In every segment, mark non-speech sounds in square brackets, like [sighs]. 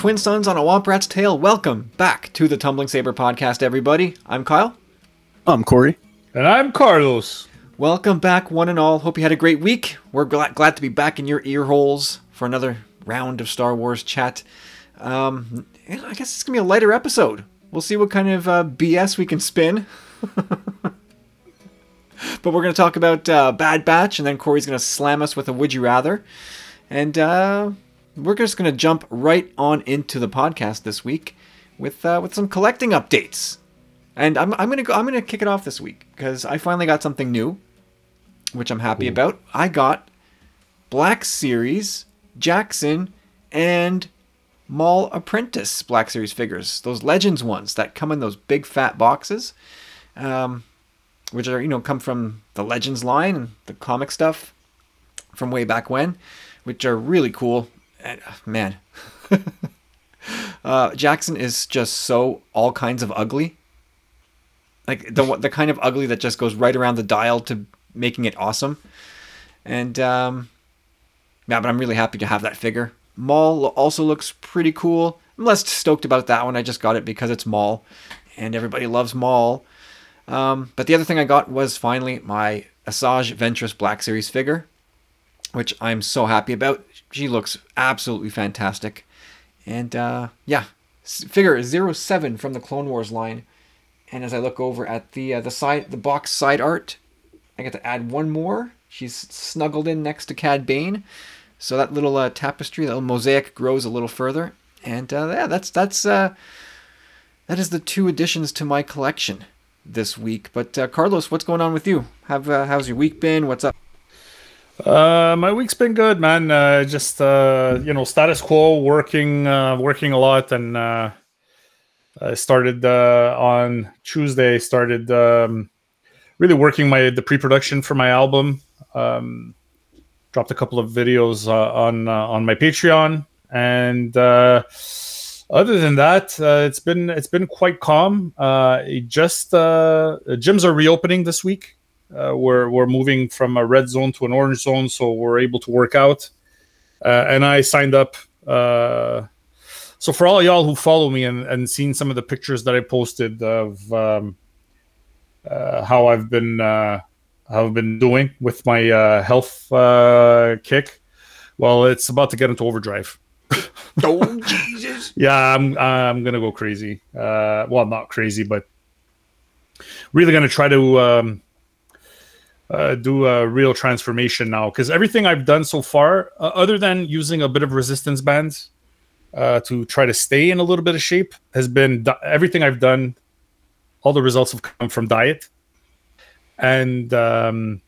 Like twin suns on a womp rat's tail, welcome back to the Tumbling Saber podcast, everybody. I'm Kyle. I'm Corey. And I'm Carlos. Welcome back, one and all. Hope you had a great week. We're glad, glad to be back in your ear holes for another round of Star Wars chat. Um, I guess it's going to be a lighter episode. We'll see what kind of uh, BS we can spin. [laughs] but we're going to talk about uh, Bad Batch, and then Corey's going to slam us with a Would You Rather. And uh, we're just going to jump right on into the podcast this week with uh, with some collecting updates. And I'm, I'm gonna go. I'm gonna kick it off this week because I finally got something new, which I'm happy about. I got Black Series Jaxxon and Maul Apprentice Black Series figures. Those Legends ones that come in those big fat boxes, um, which are you know come from the Legends line and the comic stuff from way back when, which are really cool. Uh, man, [laughs] uh, Jaxxon is just so all kinds of ugly. Like the the kind of ugly that just goes right around the dial to making it awesome. And um, yeah, but I'm really happy to have that figure. Maul also looks pretty cool. I'm less stoked about that one. I just got it because it's Maul, and everybody loves Maul. Um, but the other thing I got was finally my Asajj Ventress Black Series figure, which I'm so happy about. She looks absolutely fantastic. And uh, yeah, figure is 07 from the Clone Wars line. And as I look over at the uh, the side the box side art, I get to add one more. She's snuggled in next to Cad Bane, so that little uh, tapestry, that little mosaic grows a little further. And uh, yeah, that's that's uh, that is the two additions to my collection this week. But uh, Carlos, what's going on with you? Have uh, how's your week been? What's up? Uh, my week's been good, man. Uh, just uh, you know, status quo, working, uh, working a lot, and uh, I started uh, on Tuesday. Started um, really working my the pre-production for my album. Um, dropped a couple of videos uh, on uh, on my Patreon, and uh, other than that, uh, it's been it's been quite calm. Uh, it just uh, gyms are reopening this week. Uh, we're we're moving from a red zone to an orange zone, so we're able to work out. Uh, and I signed up. Uh, so for all y'all who follow me and, and seen some of the pictures that I posted of um, uh, how I've been uh, how I've been doing with my uh, health uh, kick, well, it's about to get into overdrive. [laughs] Oh Jesus! yeah, I'm I'm gonna go crazy. Uh, well, not crazy, but really gonna try to um, uh, do a real transformation now because everything I've done so far, uh, other than using a bit of resistance bands uh, to try to stay in a little bit of shape, has been di- everything I've done. All the results have come from diet, and um,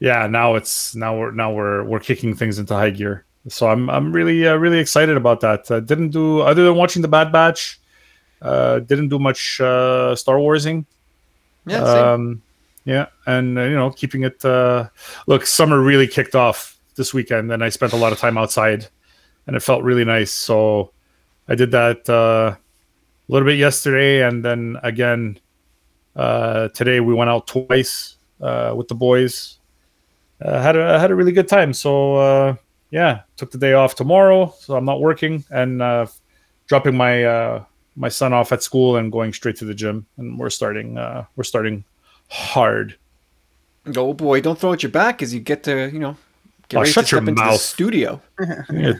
yeah, now it's now we're now we're we're kicking things into high gear. So I'm I'm really uh, really excited about that. Uh, didn't do other than watching the Bad Batch. Uh, didn't do much uh, Star Warsing. Yeah, same. Um, yeah, and uh, you know, keeping it. Uh, look, summer really kicked off this weekend, and I spent a lot of time outside, and it felt really nice. So I did that uh, a little bit yesterday, and then again uh, today. We went out twice uh, with the boys. Uh, had a had a really good time. So uh, yeah, took the day off tomorrow, so I'm not working, and uh, dropping my uh, my son off at school and going straight to the gym, and we're starting uh, we're starting hard. oh boy, don't throw at your back as you get to you know get Oh, ready shut to your step into the mouth. studio. [laughs] You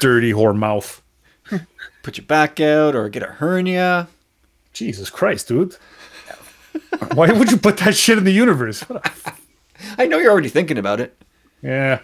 dirty whore mouth. [laughs] Put your back out or get a hernia. Jesus Christ, dude. Why would you put that shit in the universe? A- [laughs] I know you're already thinking about it. yeah.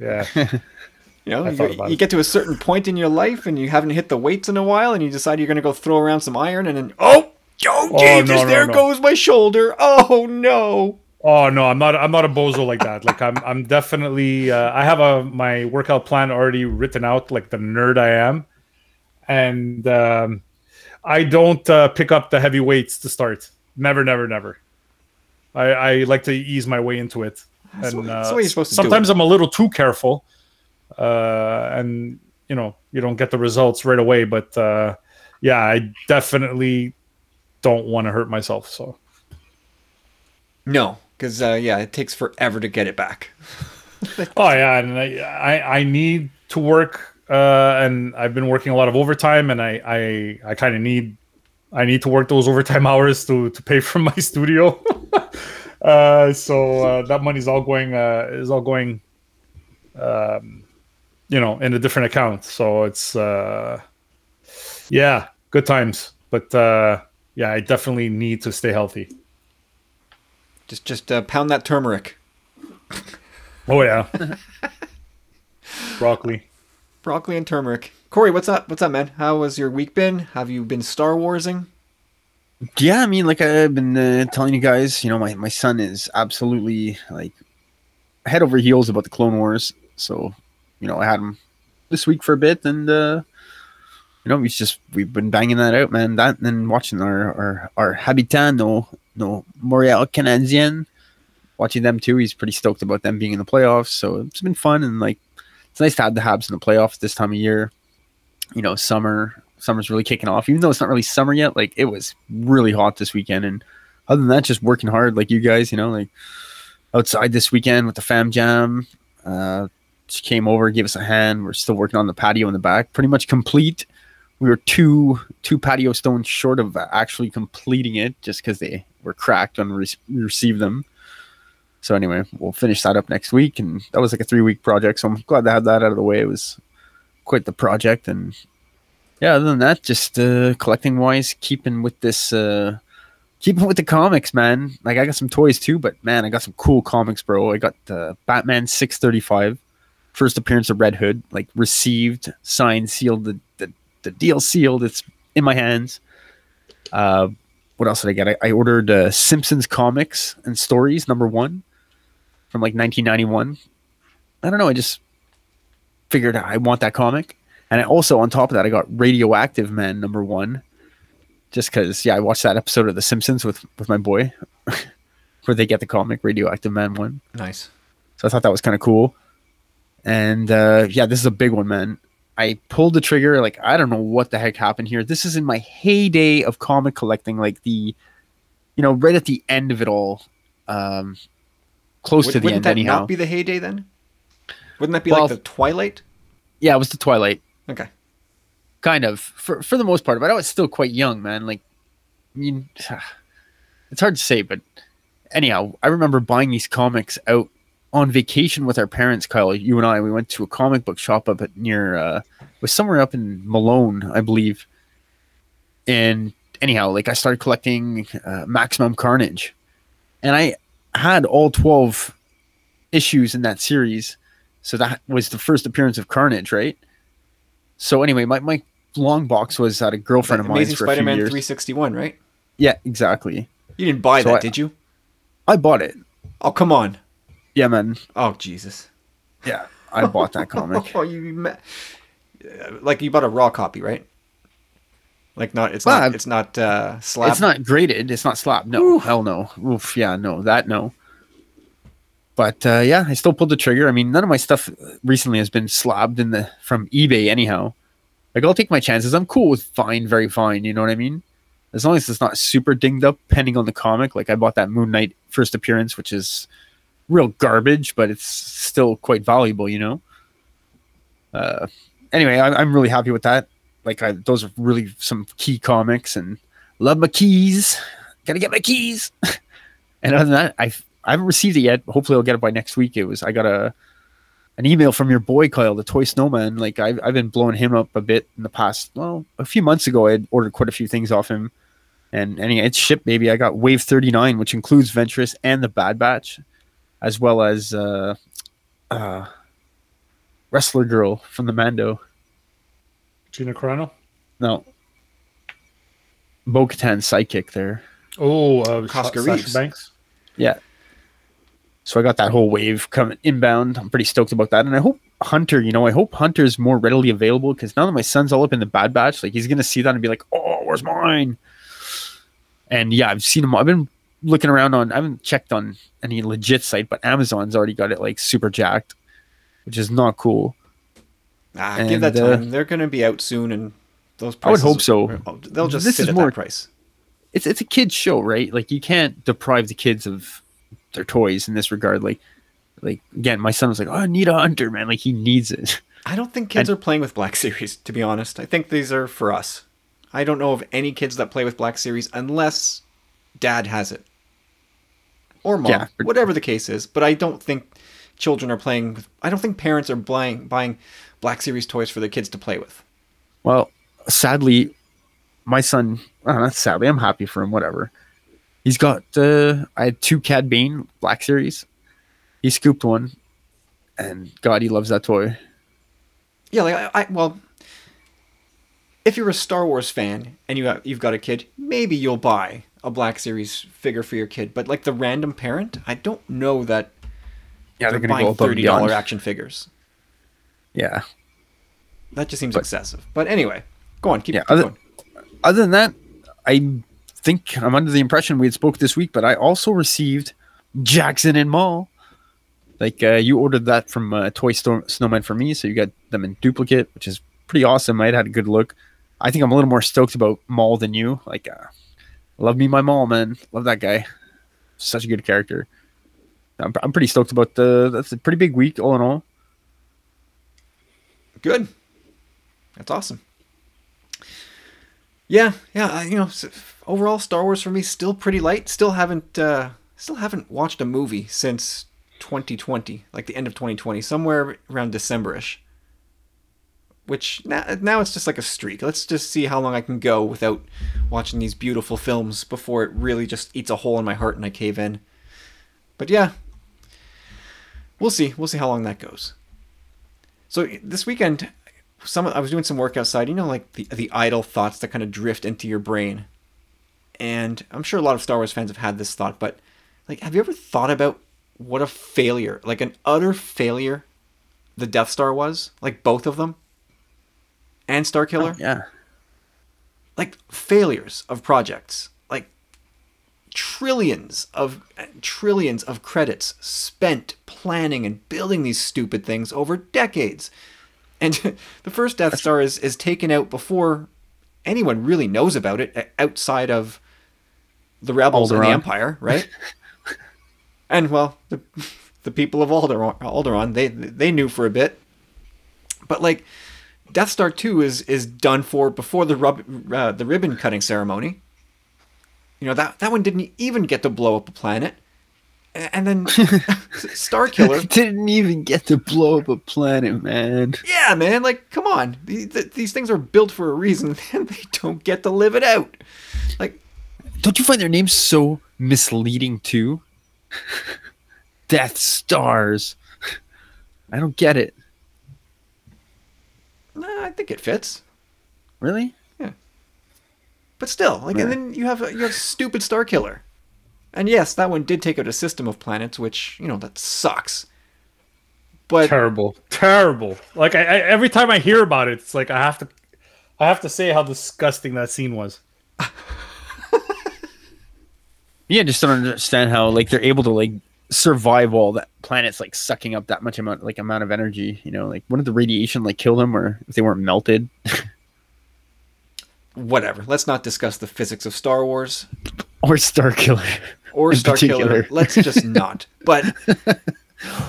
Yeah. You know, you, you get to a certain point in your life and you haven't hit the weights in a while, and you decide you're going to go throw around some iron, and then oh, oh, Oh, Jesus, no, no, there no. goes my shoulder. Oh no. Oh no, I'm not. I'm not a bozo like that. Like I'm. I'm definitely. Uh, I have a my workout plan already written out, like the nerd I am, and um, I don't uh, pick up the heavy weights to start. Never, never, never. I, I like to ease my way into it, That's and what- uh, the way you're supposed to do sometimes I'm a little too careful, uh, and you know you don't get the results right away. But uh, yeah, I definitely don't want to hurt myself. So No, because uh, yeah, it takes forever to get it back. [laughs] [laughs] Oh yeah, and I I, I need to work uh, and I've been working a lot of overtime, and I I, I kind of need I need to work those overtime [laughs] hours to to pay for my studio. uh, so uh, that money's all going uh, is all going, um, you know, in a different account. So it's uh, yeah, good times. But uh, yeah, I definitely need to stay healthy. Just just uh, pound that turmeric. Oh yeah, [laughs] broccoli. Broccoli and turmeric. Corey, what's up? What's up, man? How has your week been? Have you been Star Warsing? Yeah, I mean, like I've been uh, telling you guys, you know, my, my son is absolutely like head over heels about the Clone Wars. So, you know, I had him this week for a bit, and uh, you know, he's just we've been banging that out, man. That and watching our our our Habitant no no Montreal Canadien, watching them too. He's pretty stoked about them being in the playoffs. So it's been fun and like it's nice to have the Habs in the playoffs this time of year. You know, summer summer's really kicking off, even though it's not really summer yet. Like it was really hot this weekend, and other than that, just working hard, like you guys. You know, like outside this weekend with the fam jam. Uh, she came over, gave us a hand. We're still working on the patio in the back, pretty much complete. We were two two patio stones short of actually completing it, just because they were cracked when we received them. So anyway, we'll finish that up next week, and that was like a three week project. So I'm glad to have that out of the way. It was quite the project, and yeah, other than that, just uh, collecting wise, keeping with this, uh, keeping with the comics, man. Like I got some toys too, but man, I got some cool comics, bro. I got the Batman six thirty five, first appearance of Red Hood, like received, signed, sealed. The the, deal sealed. It's in my hands. Uh, what else did I get? I, I ordered uh, Simpsons comics and stories number one from like 1991. I don't know. I just figured I want that comic. And I also, on top of that, I got Radioactive Man number one, just because, yeah, I watched that episode of The Simpsons with with my boy, [laughs] where they get the comic Radioactive Man one. Nice. So I thought that was kind of cool. And uh, yeah, this is a big one, man. I pulled the trigger. Like I don't know what the heck happened here. This is in my heyday of comic collecting, like the, you know, right at the end of it all, um, close to the end. that anyhow, not be the heyday then? Wouldn't that be Well, like the twilight? yeah, it was the Twilight. Okay. kind of for for the most part but i was still quite young man like i mean [sighs] it's hard to say but anyhow i remember buying these comics out on vacation with our parents kyle you and i we went to a comic book shop up at near uh was somewhere up in malone i believe and anyhow like i started collecting uh, maximum carnage and i had all 12 issues in that series so that was the first appearance of carnage right so anyway, my, my long box was at a girlfriend of mine Amazing Spider-Man 361, right? Yeah, exactly. You didn't buy So that, I- did you? I bought it. Oh, come on. Yeah, man. Oh, Jesus. Yeah, I bought that comic. [laughs] Oh, you ma- uh, like you bought a raw copy, right? Like not it's Well, not it's not uh slab. It's not graded. It's not slab. No, hell no. Oof, yeah, no, that no. But uh, yeah, I still pulled the trigger. I mean, none of my stuff recently has been slabbed in the from eBay anyhow. Like I'll take my chances. I'm cool with fine, very fine. You know what I mean? As long as it's not super dinged up, depending on the comic. Like I bought that Moon Knight first appearance, which is real garbage, but it's still quite valuable. You know. Uh, anyway, I, I'm really happy with that. Like I, those are really some key comics, and love my keys. Gotta get my keys. [laughs] and other than that, I I haven't received it yet. Hopefully, I'll get it by next week. It was I got a an email from your boy Kyle, the toy snowman. Like I've I've been blowing him up a bit in the past. Well, a few months ago, I had ordered quite a few things off him, and anyway, it's shipped. Baby, I got Wave thirty nine, which includes Ventress and the Bad Batch, as well as uh, uh, Wrestler Girl from the Mando. Gina Carano. No. Bo Katan's sidekick there. Oh, uh, Koska Sasha Reeves. Banks. Yeah. So I got that whole wave coming inbound. I'm pretty stoked about that. And I hope Hunter, you know, I hope Hunter's more readily available because now that my son's all up in the Bad Batch, like he's going to see that and be like, oh, where's mine? And yeah, I've seen him. I've been looking around on, I haven't checked on any legit site, but Amazon's already got it like super jacked, which is not cool. Ah, give that And, uh, time. They're going to be out soon, and those. I would hope so. oh, They'll just This is at more- that price. it's it's a kids show, right? Like you can't deprive the kids of their toys in this regard. Like like again, my son was like, "Oh, I need a hunter, man! Like he needs it." [laughs] I don't think kids are playing with Black Series, to be honest. I think these are for us. I don't know of any kids that play with Black Series unless dad has it. Or mom, Yeah. whatever the case is. But I don't think children are playing with I don't think parents are buying buying Black Series toys for their kids to play with. Well, sadly, my son. Uh, not sadly, I'm happy for him. Whatever. He's got. Uh, I had two Cad Bane Black Series. He scooped one, and God, he loves that toy. Yeah, like I, I well, if you're a Star Wars fan and you have, you've got a kid, maybe you'll buy a Black Series figure for your kid. But like the random parent, I don't know that Yeah, they're, they're, gonna buying go thirty dollar action figures. Yeah. That just seems But- excessive. But anyway, go on, keep, Yeah, keep other- going. Other than that, I think I'm under the impression we had spoke this week, but I also received Jaxxon and Maul. Like uh, you ordered that from uh, Toy Store Snowman for me, so you got them in duplicate, which is pretty awesome. I had a good look. I think I'm a little more stoked about Maul than you. Like, uh, love me my Maul, man. Love that guy. Such a good character. I'm, I'm pretty stoked about the. That's a pretty big week, all in all. Good. That's awesome. Yeah, yeah. You know, overall, Star Wars for me still pretty light. Still haven't, uh, still haven't watched a movie since 2020, like the end of 2020, somewhere around Decemberish. Which now, now it's just like a streak. Let's just see how long I can go without watching these beautiful films before it really just eats a hole in my heart and I cave in. But yeah, we'll see. We'll see how long that goes. So this weekend, some I was doing some work outside. You know, like the the idle thoughts that kind of drift into your brain. And I'm sure a lot of Star Wars fans have had this thought, but like, have you ever thought about what a failure, like an utter failure, the Death Star was? Like both of them, and Star Killer, oh, Yeah. like failures of projects, like trillions of trillions of credits spent planning and building these stupid things over decades. And [laughs] the first Death Star is is taken out before anyone really knows about it outside of the rebels and the Empire, right? [laughs] and well, the the people of Alderaan, Alderaan they they knew for a bit, but like Death Star Two is is done for before the rub, uh, the ribbon cutting ceremony. You know that that one didn't even get to blow up a planet, and then [laughs] [laughs] Star Killer. [laughs] Didn't even get to blow up a planet, man. Yeah, man, like come on, these, these things are built for a reason, and they don't get to live it out. Like Don't you find their names so misleading too? Death Stars. I don't get it. Nah, I think it fits. Really? Yeah. But still, like, Yeah. and then you have you have stupid Star Killer, and yes, that one did take out a system of planets, which you know that sucks. But terrible, terrible. Like I, I, every time I hear about it, it's like I have to, I have to say how disgusting that scene was. [laughs] Yeah, just don't understand how like they're able to like survive while that planet's like sucking up that much amount like amount of energy. You know, like wouldn't the radiation like kill them or if they weren't melted? [laughs] whatever. Let's not discuss the physics of Star Wars [laughs] or Star Killer. or Star Killer. [laughs] Let's just not. But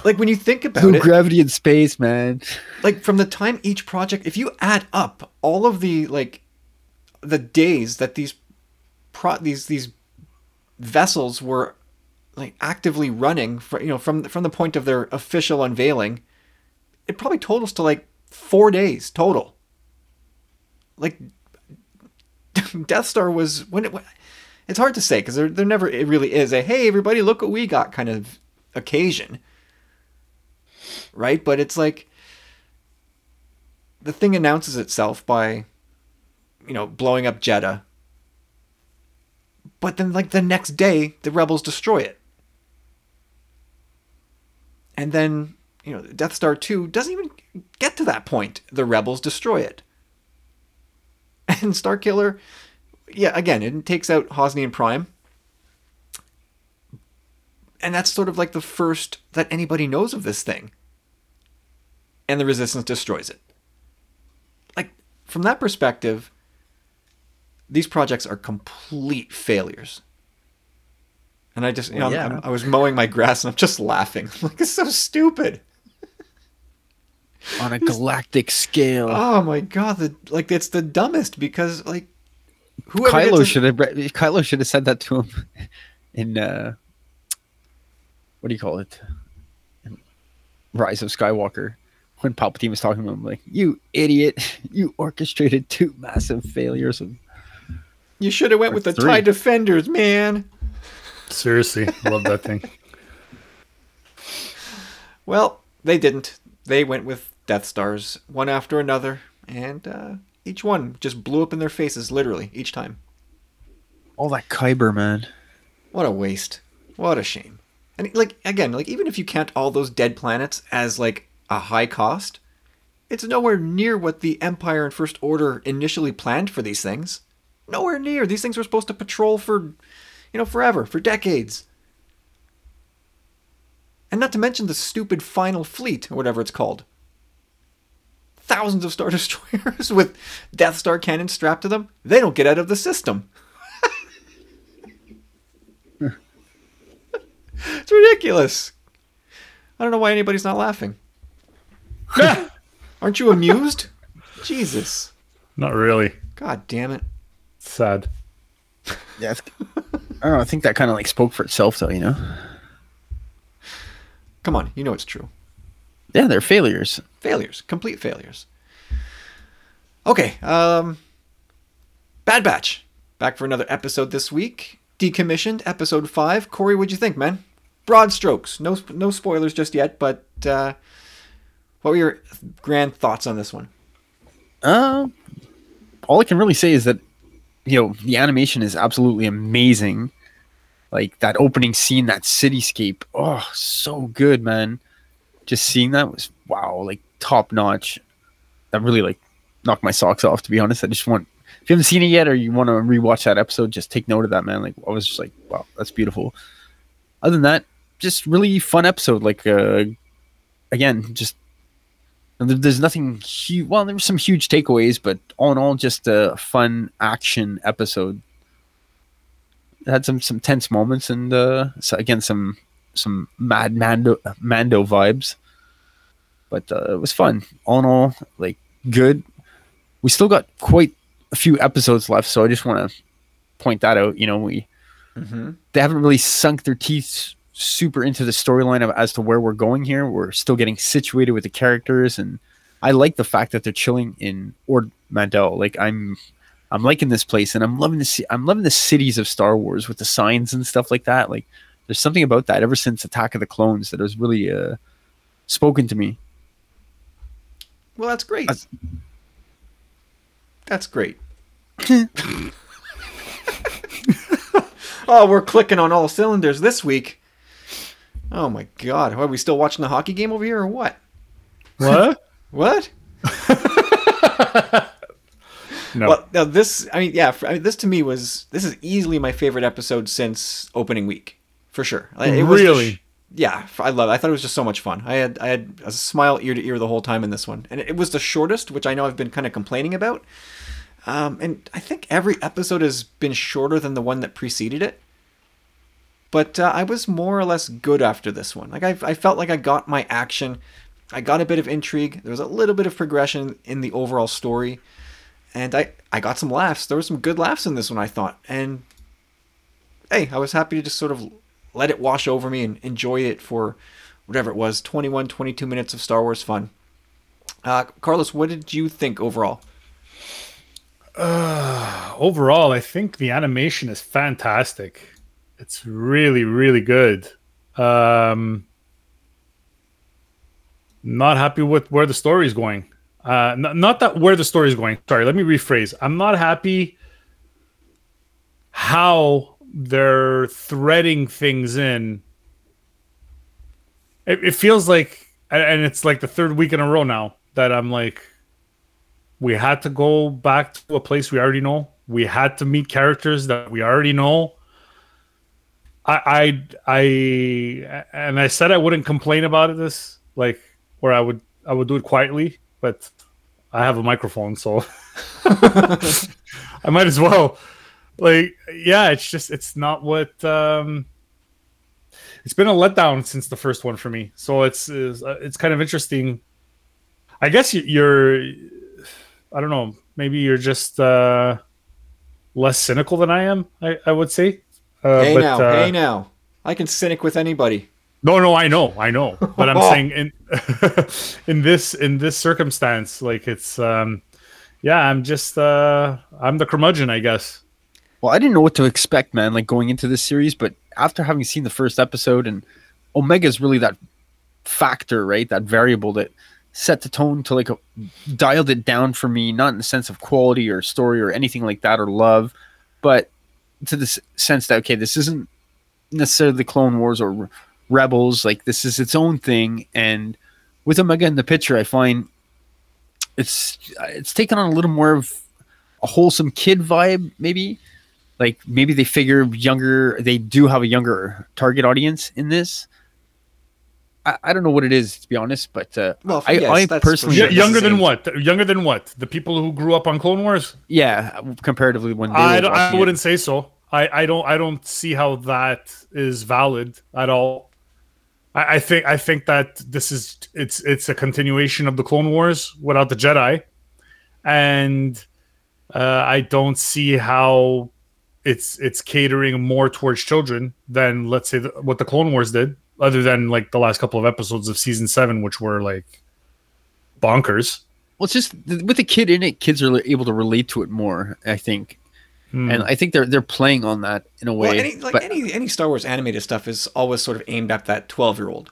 like when you think about No it, gravity in space, man. like from the time each project if you add up all of the like the days that these pro these these vessels were like actively running for you know from from the point of their official unveiling it probably totals to like 4 days total. Like [laughs] Death Star was when it it's hard to say because there, there never it really is a hey everybody look what we got kind of occasion. Right? But it's like the thing announces itself by you know blowing up Jedha. But then like the next day the rebels destroy it and then you know Death Star 2 doesn't even get to that point. The rebels destroy it. [laughs] And Star Killer yeah again it takes out Hosnian Prime. And that's sort of like the first that anybody knows of this thing. And the resistance destroys it. Like from that perspective these projects are complete failures and i just you know, Well, I'm- yeah. I'm- i was mowing my grass and i'm just laughing [laughs] like it's so stupid on a galactic scale. Oh my god, the, like it's the dumbest because like whoever Kylo should have Kylo should have said that to him [laughs] in uh what do you call it? In Rise of Skywalker. When Palpatine was talking to him, like, you idiot, [laughs] you orchestrated two massive failures of you should have went with the Three. TIE Defenders, man. Seriously, love that thing. Well, they didn't. They went with Death Stars one after another, and uh, each one just blew up in their faces, literally each time. all that Kyber, man. What a waste. What a shame. And like again, like even if you count all those dead planets as like a high cost, it's nowhere near what the Empire and First Order initially planned for these things. Nowhere near. These things were supposed to patrol for you know, forever, for decades. And not to mention the stupid final fleet, or whatever it's called. Thousands of Star [laughs] Destroyers with Death Star cannons strapped to them. They don't get out of the system. [laughs] it's ridiculous. I don't know why anybody's not laughing. [laughs] Aren't you amused? Jesus. Not really. God damn it. Sad. Yeah, it's, I don't know. I think that kind of like spoke for itself, though. You know. Come on, you know it's true. Yeah, they're failures. Failures, complete failures. Okay, um Bad Batch. Back for another episode this week. Decommissioned, episode 5. Corey, what'd you think, man? Broad strokes. No no spoilers just yet, but uh what were your grand thoughts on this one? Um, all I can really say is that you know the animation is absolutely amazing. Like that opening scene, that cityscape, oh, so good, man. Just seeing that was wow, like top notch. That really like knocked my socks off. To be honest, I just want if you haven't seen it yet or you want to rewatch that episode, just take note of that, man. Like I was just like, wow, that's beautiful. Other than that, just really fun episode. Like uh, again, just there's nothing huge. Well, there were some huge takeaways, but all in all, just a fun action episode. It had some some tense moments, and uh, so again, some some mad Mando Mando vibes. But uh, it was fun. All in all, like good. We still got quite a few episodes left, so I just want to point that out. You know, we Mm-hmm. they haven't really sunk their teeth super into the storyline of as to where we're going here. We're still getting situated with the characters, and I like the fact that they're chilling in Ord Mantell. Like I'm, I'm liking this place, and I'm loving the ci- I'm loving the cities of Star Wars with the signs and stuff like that. Like there's something about that ever since Attack of the Clones that has really uh, spoken to me. Well, that's great. That's- That's great. [laughs] oh, we're clicking on all cylinders this week. Oh my god. Are we still watching the hockey game over here or what? What? [laughs] What? [laughs] no. Well, now this, I mean, yeah, for, I mean, this to me was this is easily my favorite episode since opening week, for sure. It was Really? just- yeah, I love. it. I thought it was just so much fun. I had I had a smile ear to ear the whole time in this one, and it was the shortest, which I know I've been kind of complaining about. Um, and I think every episode has been shorter than the one that preceded it. But uh, I was more or less good after this one. Like I, I felt like I got my action. I got a bit of intrigue. There was a little bit of progression in the overall story and I I got some laughs. There were some good laughs in this one, I thought. And hey, I was happy to just sort of let it wash over me and enjoy it for whatever it was 21 22 minutes of Star Wars fun. Uh, Carlos, what did you think overall? overall, I think the animation is fantastic. It's really, really good. Um, not happy with where the story is going. Uh, n- not that where the story is going. Sorry, let me rephrase. I'm not happy how they're threading things in. It, it feels like, and- and it's like the third week in a row now that I'm like, we had to go back to a place we already know. We had to meet characters that we already know. I, I, I, and I said I wouldn't complain about it. This like, or I would, I would do it quietly, but I have a microphone, so [laughs] I might as well. Like, yeah, it's just, it's not what. um It's been a letdown since the first one for me, so it's, it's, uh, it's kind of interesting I guess you- you're. I don't know. Maybe you're just uh, less cynical than I am. I, I would say. Uh, hey but, now, uh, hey now. I can cynic with anybody. No, no, I know, I know, but I'm [laughs] saying in [laughs] in this in this circumstance, like it's um, yeah, I'm just uh, I'm the curmudgeon, I guess. Well, I didn't know what to expect, man, like going into this series, but after having seen the first episode and Omega is really that factor, right? That variable that set the tone to like a, dialed it down for me, not in the sense of quality or story or anything like that or love, but to the sense that okay, this isn't necessarily the Clone Wars or Rebels, like this is its own thing. And with Omega in the picture, I find it's it's taken on a little more of a wholesome kid vibe, maybe. Like maybe they figure younger they do have a younger target audience in this i, I don't know what it is to be honest but uh, Well, I, yes, I personally sure. Younger than what? Younger than what? The people who grew up on Clone Wars? yeah comparatively when they I, were don't- I it. wouldn't say so. I, I don't I don't see how that is valid at all. I, I think I think that this is it's it's a continuation of the Clone Wars without the Jedi, and uh, I don't see how it's it's catering more towards children than let's say the, what the Clone Wars did. Other than like the last couple of episodes of season seven, which were like bonkers. well it's just with the kid in it kids are able to relate to it more i think Hmm. and i think they're they're playing on that in a way Well, any like but any any Star Wars animated stuff is always sort of aimed at that twelve year old.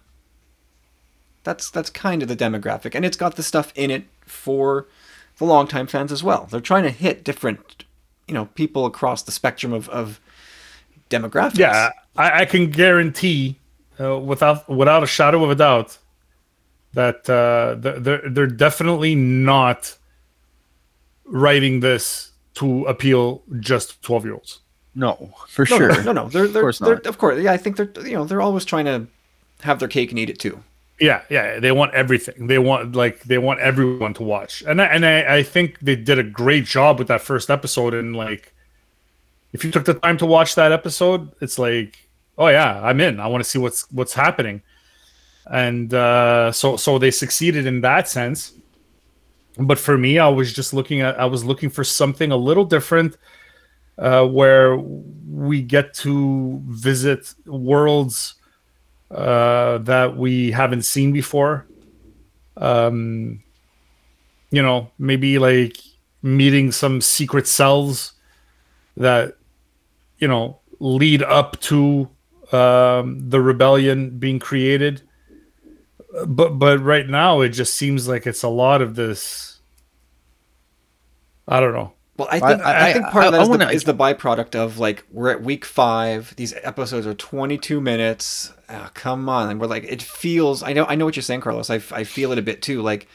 That's that's kind of the demographic, and it's got the stuff in it for the longtime fans as well. They're trying to hit different, you know, people across the spectrum of, of demographics. Yeah, I, I can guarantee, uh, without without a shadow of a doubt, that uh, they're they're definitely not writing this to appeal just twelve year olds. no for no, sure no, no, no. They're, they're, course they're- not. of course, yeah. I think they're you know they're always trying to have their cake and eat it too. Yeah, yeah, they want everything. They want like they want everyone to watch, and I, and I, I think they did a great job with that first episode. And like, if you took the time to watch that episode, it's like, oh yeah, I'm in. I want to see what's what's happening, and uh, so so they succeeded in that sense. But for me, I was just looking at I was looking for something a little different, uh, where we get to visit worlds uh, that we haven't seen before. Um, you know, maybe like meeting some secret cells that you know lead up to um, the rebellion being created. But but right now it just seems like it's a lot of this. I don't know. Well, I I- think I, I- think part of I- that I is, wanna- the, is the byproduct of like we're at week five. These episodes are twenty two minutes. Ah, come on, and we're like it feels. I know I know what you're saying, Carlos. I, I feel it a bit too. Like,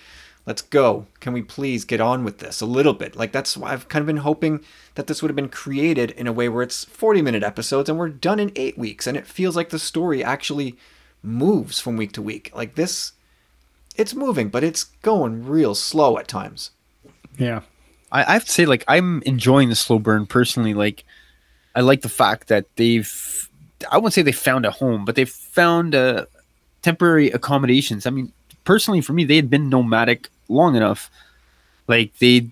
let's go. Can we please get on with this a little bit? Like that's why I've kind of been hoping that this would have been created in a way where it's forty minute episodes and we're done in eight weeks, and it feels like the story actually moves from week to week. Like this, it's moving, but it's going real slow at times. Yeah. I, I have to say, like, I'm enjoying the slow burn personally. Like, I like the fact that they've, I wouldn't say they found a home, but they've found uh, temporary accommodations. I mean, personally, for me, they had been nomadic long enough. Like, they,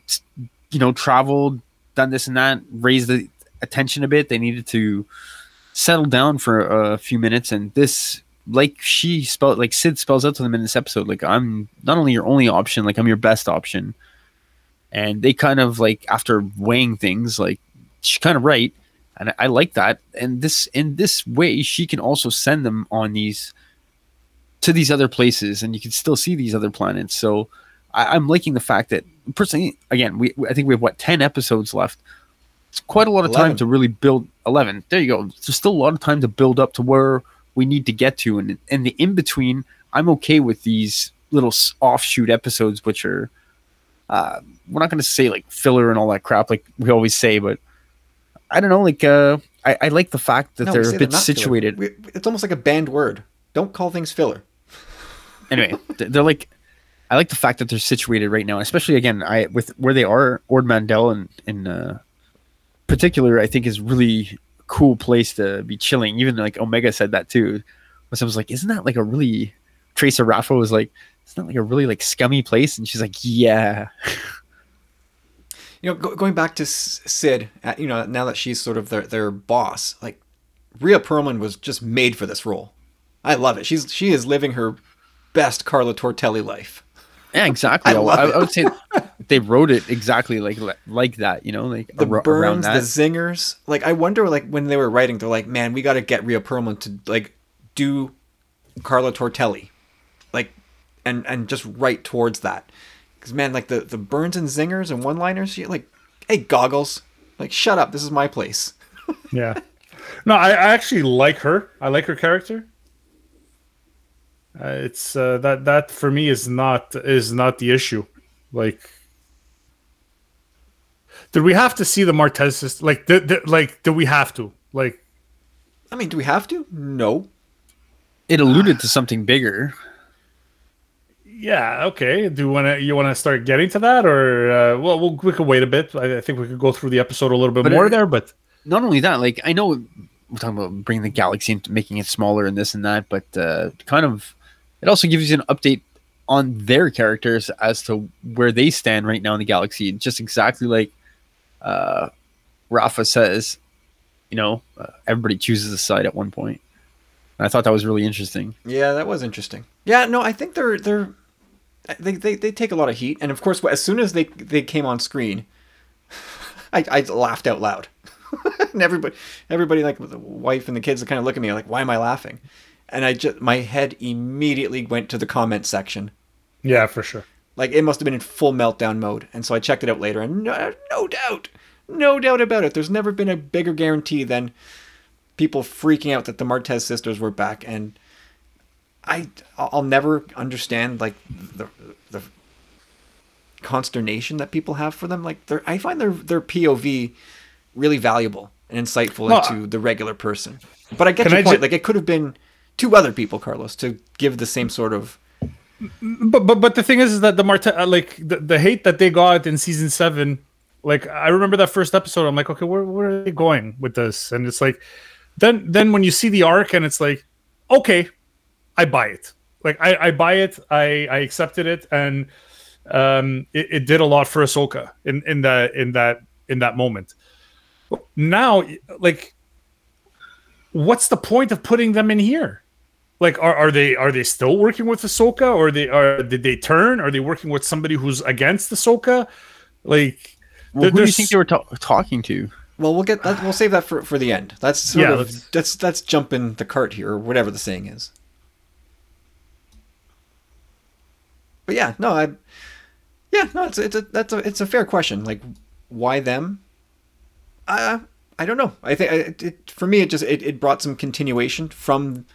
you know, traveled, done this and that, raised the attention a bit. They needed to settle down for a few minutes. And this, like she spelled, like Sid spells out to them in this episode, like, I'm not only your only option, like, I'm your best option and they kind of like after weighing things like she's kind of right and I, I like that and this in this way she can also send them on these to these other places and you can still see these other planets so I, i'm liking the fact that personally again we i think we have what 10 episodes left it's quite a lot of time to really build 11 there you go there's still a lot of time to build up to where we need to get to and in the in between i'm okay with these little offshoot episodes which are uh, we're not going to say like filler and all that crap like we always say, but I don't know. Like uh, I, I like the fact that No, they're a bit situated. We- It's almost like a banned word. Don't call things filler. anyway, they're like. I like the fact that they're situated right now, especially again, I with where they are, Ord Mantell and in uh, particular, I think is really cool place to be chilling. Even like Omega said that too. When someone's like, "Isn't that like a really?" Tracer Rafa was like, isn't that like a really like scummy place? And she's like, yeah. [laughs] You know, go, going back to Sid, uh, you know, now that she's sort of their, their boss, like Rhea Perlman was just made for this role. I love it. She's she is living her best Carla Tortelli life. Yeah, exactly. I I, I, would say [laughs] they wrote it exactly like like that. You know, like The ar- around burns, the zingers. Like I wonder, like when they were writing, they're like, man, we got to get Rhea Perlman to like do Carla Tortelli, like, and and just write towards that. Because man, like the the burns and zingers and one liners, like, hey goggles, like shut up, this is my place. [laughs] Yeah. No, I, I actually like her. I like her character. Uh, it's uh, that that for me is not is not the issue. Like, did we have to see the Martez system? Like, did, did, like, do we have to? Like, I mean, do we have to? No. It alluded to something bigger. yeah, okay. Do you want to you want to start getting to that, or uh, well, we'll, we could wait a bit. I, I think we could go through the episode a little bit But more it- there, but Not only that, like I know we're talking about bringing the galaxy into making it smaller and this and that, but uh, kind of it also gives you an update on their characters as to where they stand right now in the galaxy. Just exactly like uh, Rafa says, you know, uh, everybody chooses a side at one point. And I thought that was really interesting. Yeah, that was interesting. Yeah, no, I think they're they're they they, they take a lot of heat, and of course, as soon as they they came on screen, [laughs] I, I laughed out loud, [laughs] and everybody everybody like the wife and the kids are kind of look at me like, why am I laughing? And I just my head immediately went to the comment section. yeah, for sure. Like it must have been in full meltdown mode, and so I checked it out later, and no, no doubt, no doubt about it. There's never been a bigger guarantee than people freaking out that the Martez sisters were back, and I I'll never understand like the the consternation that people have for them. Like I find their their POV really valuable and insightful No, into the regular person. But I get your point. ju- like it could have been two other people, Carlos, to give the same sort of but but but the thing is, is that the Marte uh, like the, the hate that they got in season seven, like I remember that first episode. I'm like, okay, where where are they going with this? And it's like, then then when you see the arc, and it's like, okay, I buy it. Like I I buy it. I I accepted it, and um, it, it did a lot for Ahsoka in in that in that in that moment. Now, like, what's the point of putting them in here? Like are, are they are they still working with Ahsoka or they are did they turn are they working with somebody who's against Ahsoka like Well, there- who do you think they were ta- talking to? Well, we'll get that. We'll save that for, for the end. That's sort Yeah, of let's- that's that's jumping the cart here, or whatever the saying is. But yeah, no, I, yeah, no, it's it's a that's a it's a fair question. Like, why them? Uh, I don't know. I think it, it for me it just it, it brought some continuation from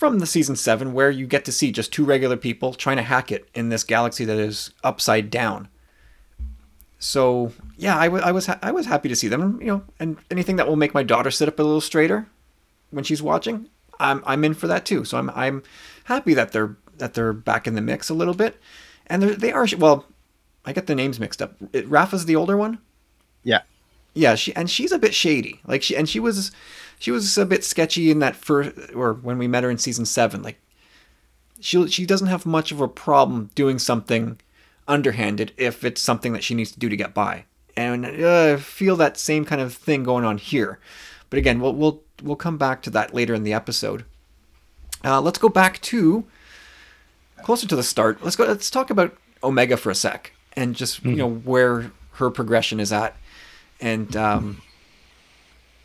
from the season seven where you get to see just two regular people trying to hack it in this galaxy that is upside down so yeah, I was ha- I was happy to see them. You know, and anything that will make my daughter sit up a little straighter when she's watching, I'm I'm in for that too. So I'm I'm happy that they're that they're back in the mix a little bit, and they are well. I get the names mixed up. It, Rafa's the older one. Yeah. Yeah, she and she's a bit shady. Like she and she was she was a bit sketchy in that first or when we met her in season seven. Like she she doesn't have much of a problem doing something underhanded if it's something that she needs to do to get by. And uh, I feel that same kind of thing going on here. But again, we'll we'll we'll come back to that later in the episode. Uh, let's go back to closer to the start. Let's go. Let's talk about Omega for a sec, and just you know where her progression is at, and um,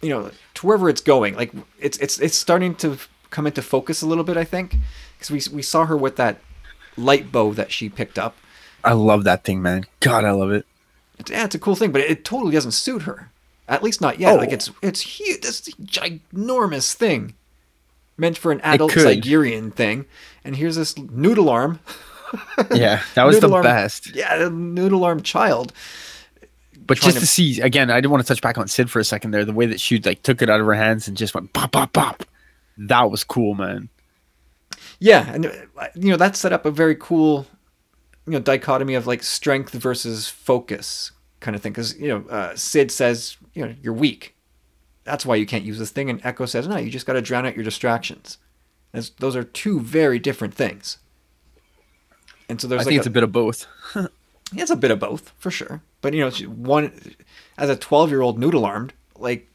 you know to wherever it's going. Like it's it's it's starting to come into focus a little bit. I think because we we saw her with that light bow that she picked up. I love that thing, man. God, I love it. It's, yeah, it's a cool thing, but it, totally doesn't suit her. At least not yet. Oh. Like it's it's huge. This ginormous thing meant for an adult could. Zygerrian thing, and here's this noodle arm. Yeah, that was [laughs] the arm- best. Yeah, the noodle arm child. But just to- to see again, I didn't want to touch back on Sid for a second there. The way that she like took it out of her hands and just went pop, pop, pop. That was cool, man. Yeah, and uh, you know that set up a very cool, you know, dichotomy of like strength versus focus kind of thing. Because you know, uh, Sid says, you know, you're weak. That's why you can't use this thing, and Echo says, no, you just got to drown out your distractions. That's, those are two very different things. And so there's I there's think like it's a bit of both. [laughs] it's a bit of both for sure. But you know, one as a 12 year old noodle armed, like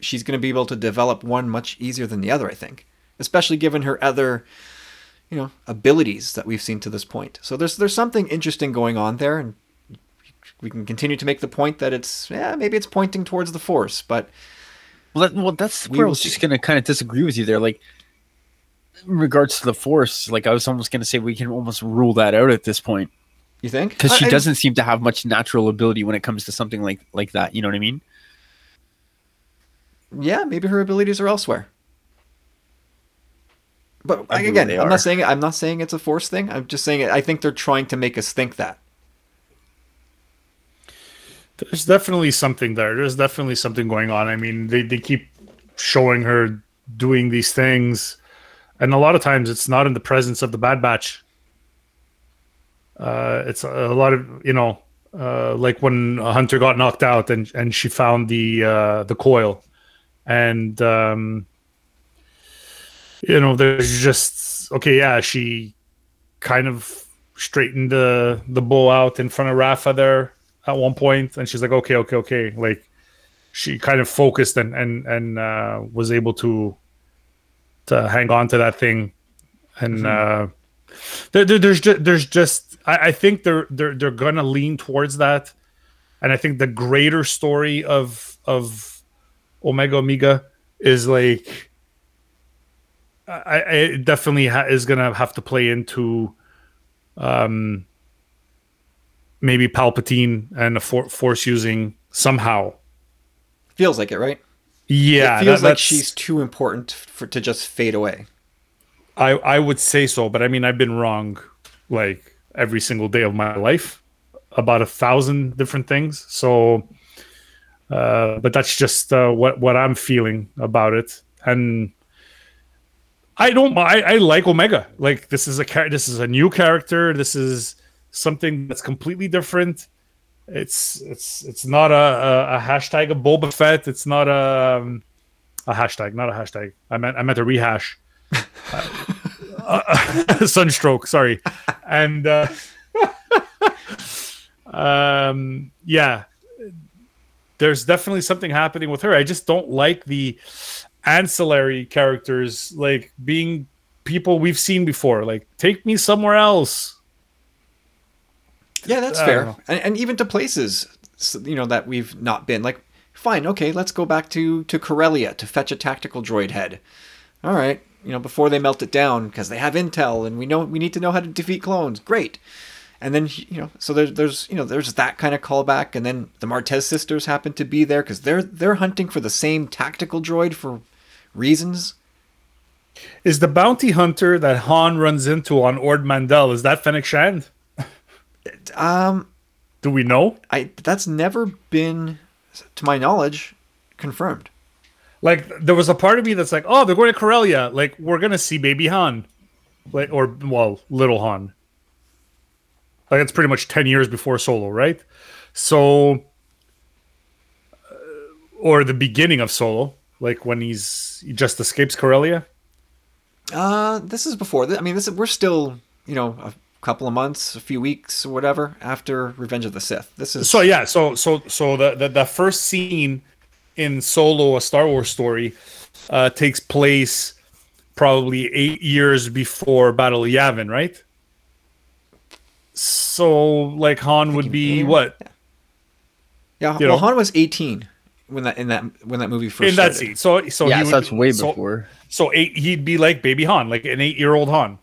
she's going to be able to develop one much easier than the other. I think, especially given her other, you know, abilities that we've seen to this point. So there's there's something interesting going on there, and we can continue to make the point that it's yeah maybe it's pointing towards the force, but Well, that, well, that's where I was see. just gonna kind of disagree with you there. Like, in regards to the force, like I was almost gonna say we can almost rule that out at this point you think because she I- I- doesn't seem to have much natural ability when it comes to something like like that. You know what I mean? yeah, maybe her abilities are elsewhere. But I like, again, I'm are. not saying I'm not saying it's a force thing. I'm just saying I think they're trying to make us think that. There's definitely something there. There's definitely something going on. I mean, they, they keep showing her doing these things, and a lot of times it's not in the presence of the Bad Batch. Uh, it's a, lot of you know, uh, like when a hunter got knocked out and and she found the uh, the coil, and um, you know, there's just okay, yeah, she kind of straightened the the bow out in front of Rafa there at one point, and she's like, okay, okay, okay, like she kind of focused and and and uh, was able to to hang on to that thing, and uh, there, there- there's just there's just I, I think they're they're they're gonna lean towards that, and I think the greater story of of Omega Omega is like. I, I it definitely ha- is gonna have to play into um maybe Palpatine and a for- force using somehow. Feels like it, right? Yeah, it feels that- like she's too important for to just fade away. I I would say so, but I mean I've been wrong like every single day of my life about a thousand different things. So, uh, but that's just uh, what what I'm feeling about it, and I don't. I, I like Omega. Like this is a char- this is a new character. This is something that's completely different. It's it's it's not a, a, a hashtag of Boba Fett. It's not a um, a hashtag, not a hashtag. I meant I meant a rehash. Uh, [laughs] sunstroke sorry and uh um yeah there's definitely something happening with her i just don't like the ancillary characters like being people we've seen before like take me somewhere else Yeah, that's fair. And, and even to places, you know, that we've not been. Like, fine, okay, let's go back to to Corellia to fetch a tactical droid head. All right, you know, before they melt it down because they have intel and we know we need to know how to defeat clones. Great. And then you know, so there's there's you know there's that kind of callback, and then the Martez sisters happen to be there because they're they're hunting for the same tactical droid for reasons. is the bounty hunter that han runs into on Ord Mantell is that Fennec Shand [laughs] Um, do we know I that's never been, to my knowledge, confirmed. Like there was a part of me that's like, oh, they're going to Corellia. Like we're gonna see baby Han, like or well, little Han. Like it's pretty much ten years before Solo, right? So, uh, or the beginning of Solo, like when he's he just escapes Corellia. Uh, this is before. I mean, this is, we're still, you know, a couple of months, a few weeks, or whatever after Revenge of the Sith. This is So yeah, so so so the the, the first scene in Solo, a Star Wars story, uh, takes place probably eight years before Battle of Yavin, right? So like Han would be yeah. what yeah. you Well, know. Han was eighteen when that in that when that movie first in that started. scene. So so yeah, he so would- that's way so- before. So eight, he'd be like baby Han, like an eight-year-old Han.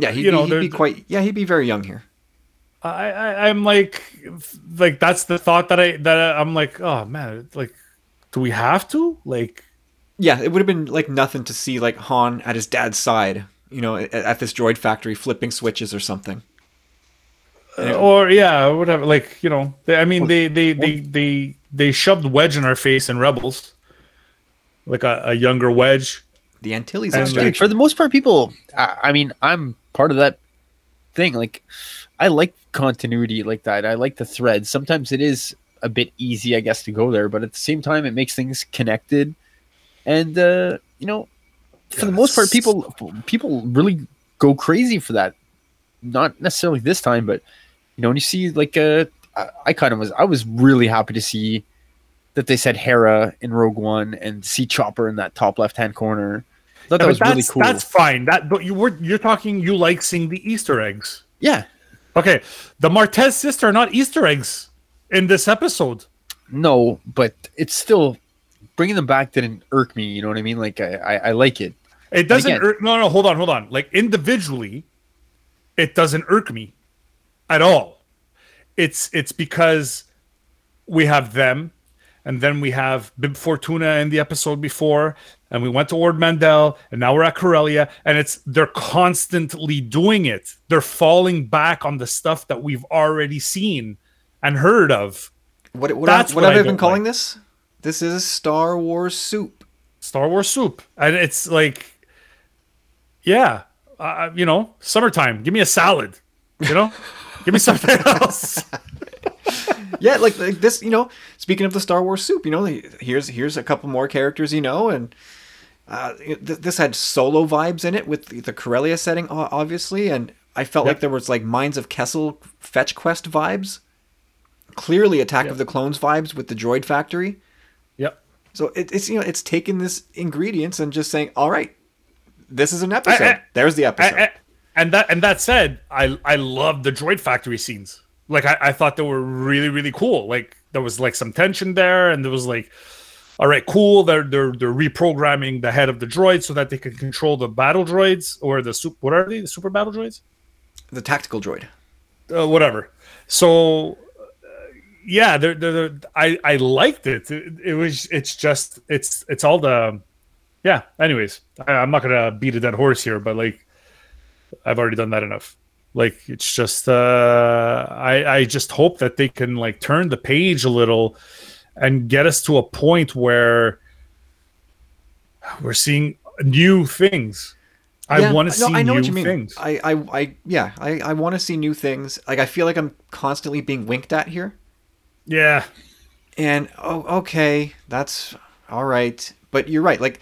Yeah, he'd, you know, be, he'd be quite. Yeah, he'd be very young here. I, I I'm like like that's the thought that I that I, I'm like oh man like do we have to like Yeah, it would have been like nothing to see like Han at his dad's side, you know, at, at this droid factory flipping switches or something. Uh, or yeah whatever like you know they, i mean they they they they they shoved wedge in our face in rebels like a, a younger wedge The Antilles And, extraction. Dude, for the most part, people. I, I mean, I'm part of that thing. Like, I like continuity like that. I like the thread. Sometimes it is a bit easy, I guess, to go there, but at the same time, it makes things connected. And uh, you know, for the most part, people people really go crazy for that. Not necessarily this time, but you know, when you see like uh, I, I kind of was I was really happy to see that they said Hera in Rogue One and see Chopper in that top left hand corner. I thought Yeah, that was really that's, cool. That's fine. That but you were you're talking you like seeing the Easter eggs. yeah, Okay, the Martez sister are not Easter eggs in this episode. no, but it's still bringing them back didn't irk me. You know what I mean? Like I, I, I like it. It doesn't. again- irk, no, no, hold on, hold on. Like individually, it doesn't irk me at all. It's it's because we have them, and then we have Bib Fortuna in the episode before, and we went to Ord Mantell, and now we're at Corellia, and it's they're constantly doing it. They're falling back on the stuff that we've already seen and heard of. What what, That's what what have I been calling like. this? This is Star Wars soup. Star Wars soup, and it's like, yeah, uh, you know, summertime. Give me a salad, you know, give me something [laughs] else. [laughs] yeah, like, like this, you know. Speaking of the Star Wars soup, you know, here's here's a couple more characters, you know, and uh, th- this had solo vibes in it with the, Corellia setting, obviously, and I felt like there was like Mines of Kessel fetch quest vibes. Clearly, Attack of the Clones vibes with the Droid Factory. Yep. So it, it's you know it's taking this ingredients and just saying, all right, this is an episode. I- There's the episode. A- and that and that said, I I love the droid factory scenes. Like I, I thought they were really really cool. Like there was like some tension there, and there was like, all right, cool. They're they're they're reprogramming the head of the droid so that they can control the battle droids or the super. What are they? The super battle droids? the tactical droid. uh, whatever. So uh, yeah, they're, they're, they're- I I liked it. it. It was it's just it's it's all the yeah. Anyways, I, I'm not gonna beat a dead horse here, but like I've already done that enough. Like it's just uh, I I just hope that they can like turn the page a little and get us to a point where we're seeing new things. I Yeah, want to no, see I know new what you mean. things. I, I, I, yeah, I, I want to see new things. Like I feel like I'm constantly being winked at here, yeah. and oh, okay, that's all right. But you're right. Like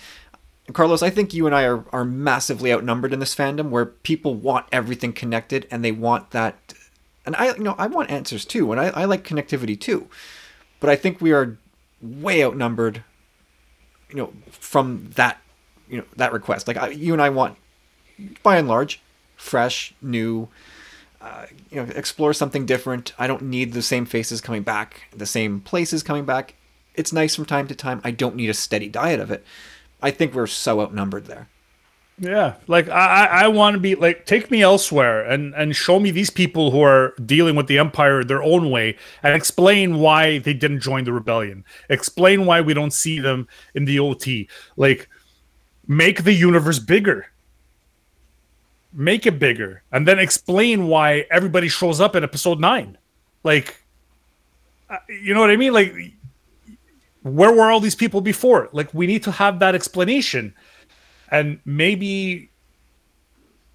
Carlos, I think you and I are are massively outnumbered in this fandom, where people want everything connected and they want that. And I, you know, I want answers too, and I, I like connectivity too. But I think we are way outnumbered. You know, from that, you know, that request. Like I, you and I want by and large, fresh, new. Uh, you know, explore something different. I don't need the same faces coming back, the same places coming back. It's nice from time to time. I don't need a steady diet of it. I think we're so outnumbered there. Yeah, like I, I- want to be like take me elsewhere and and show me these people who are dealing with the empire their own way and explain why they didn't join the rebellion. Explain why we don't see them in the OT. Like make the universe bigger. Make it bigger and then explain why everybody shows up in episode 9. Like you know what I mean? Like where were all these people before? Like we need to have that explanation. And maybe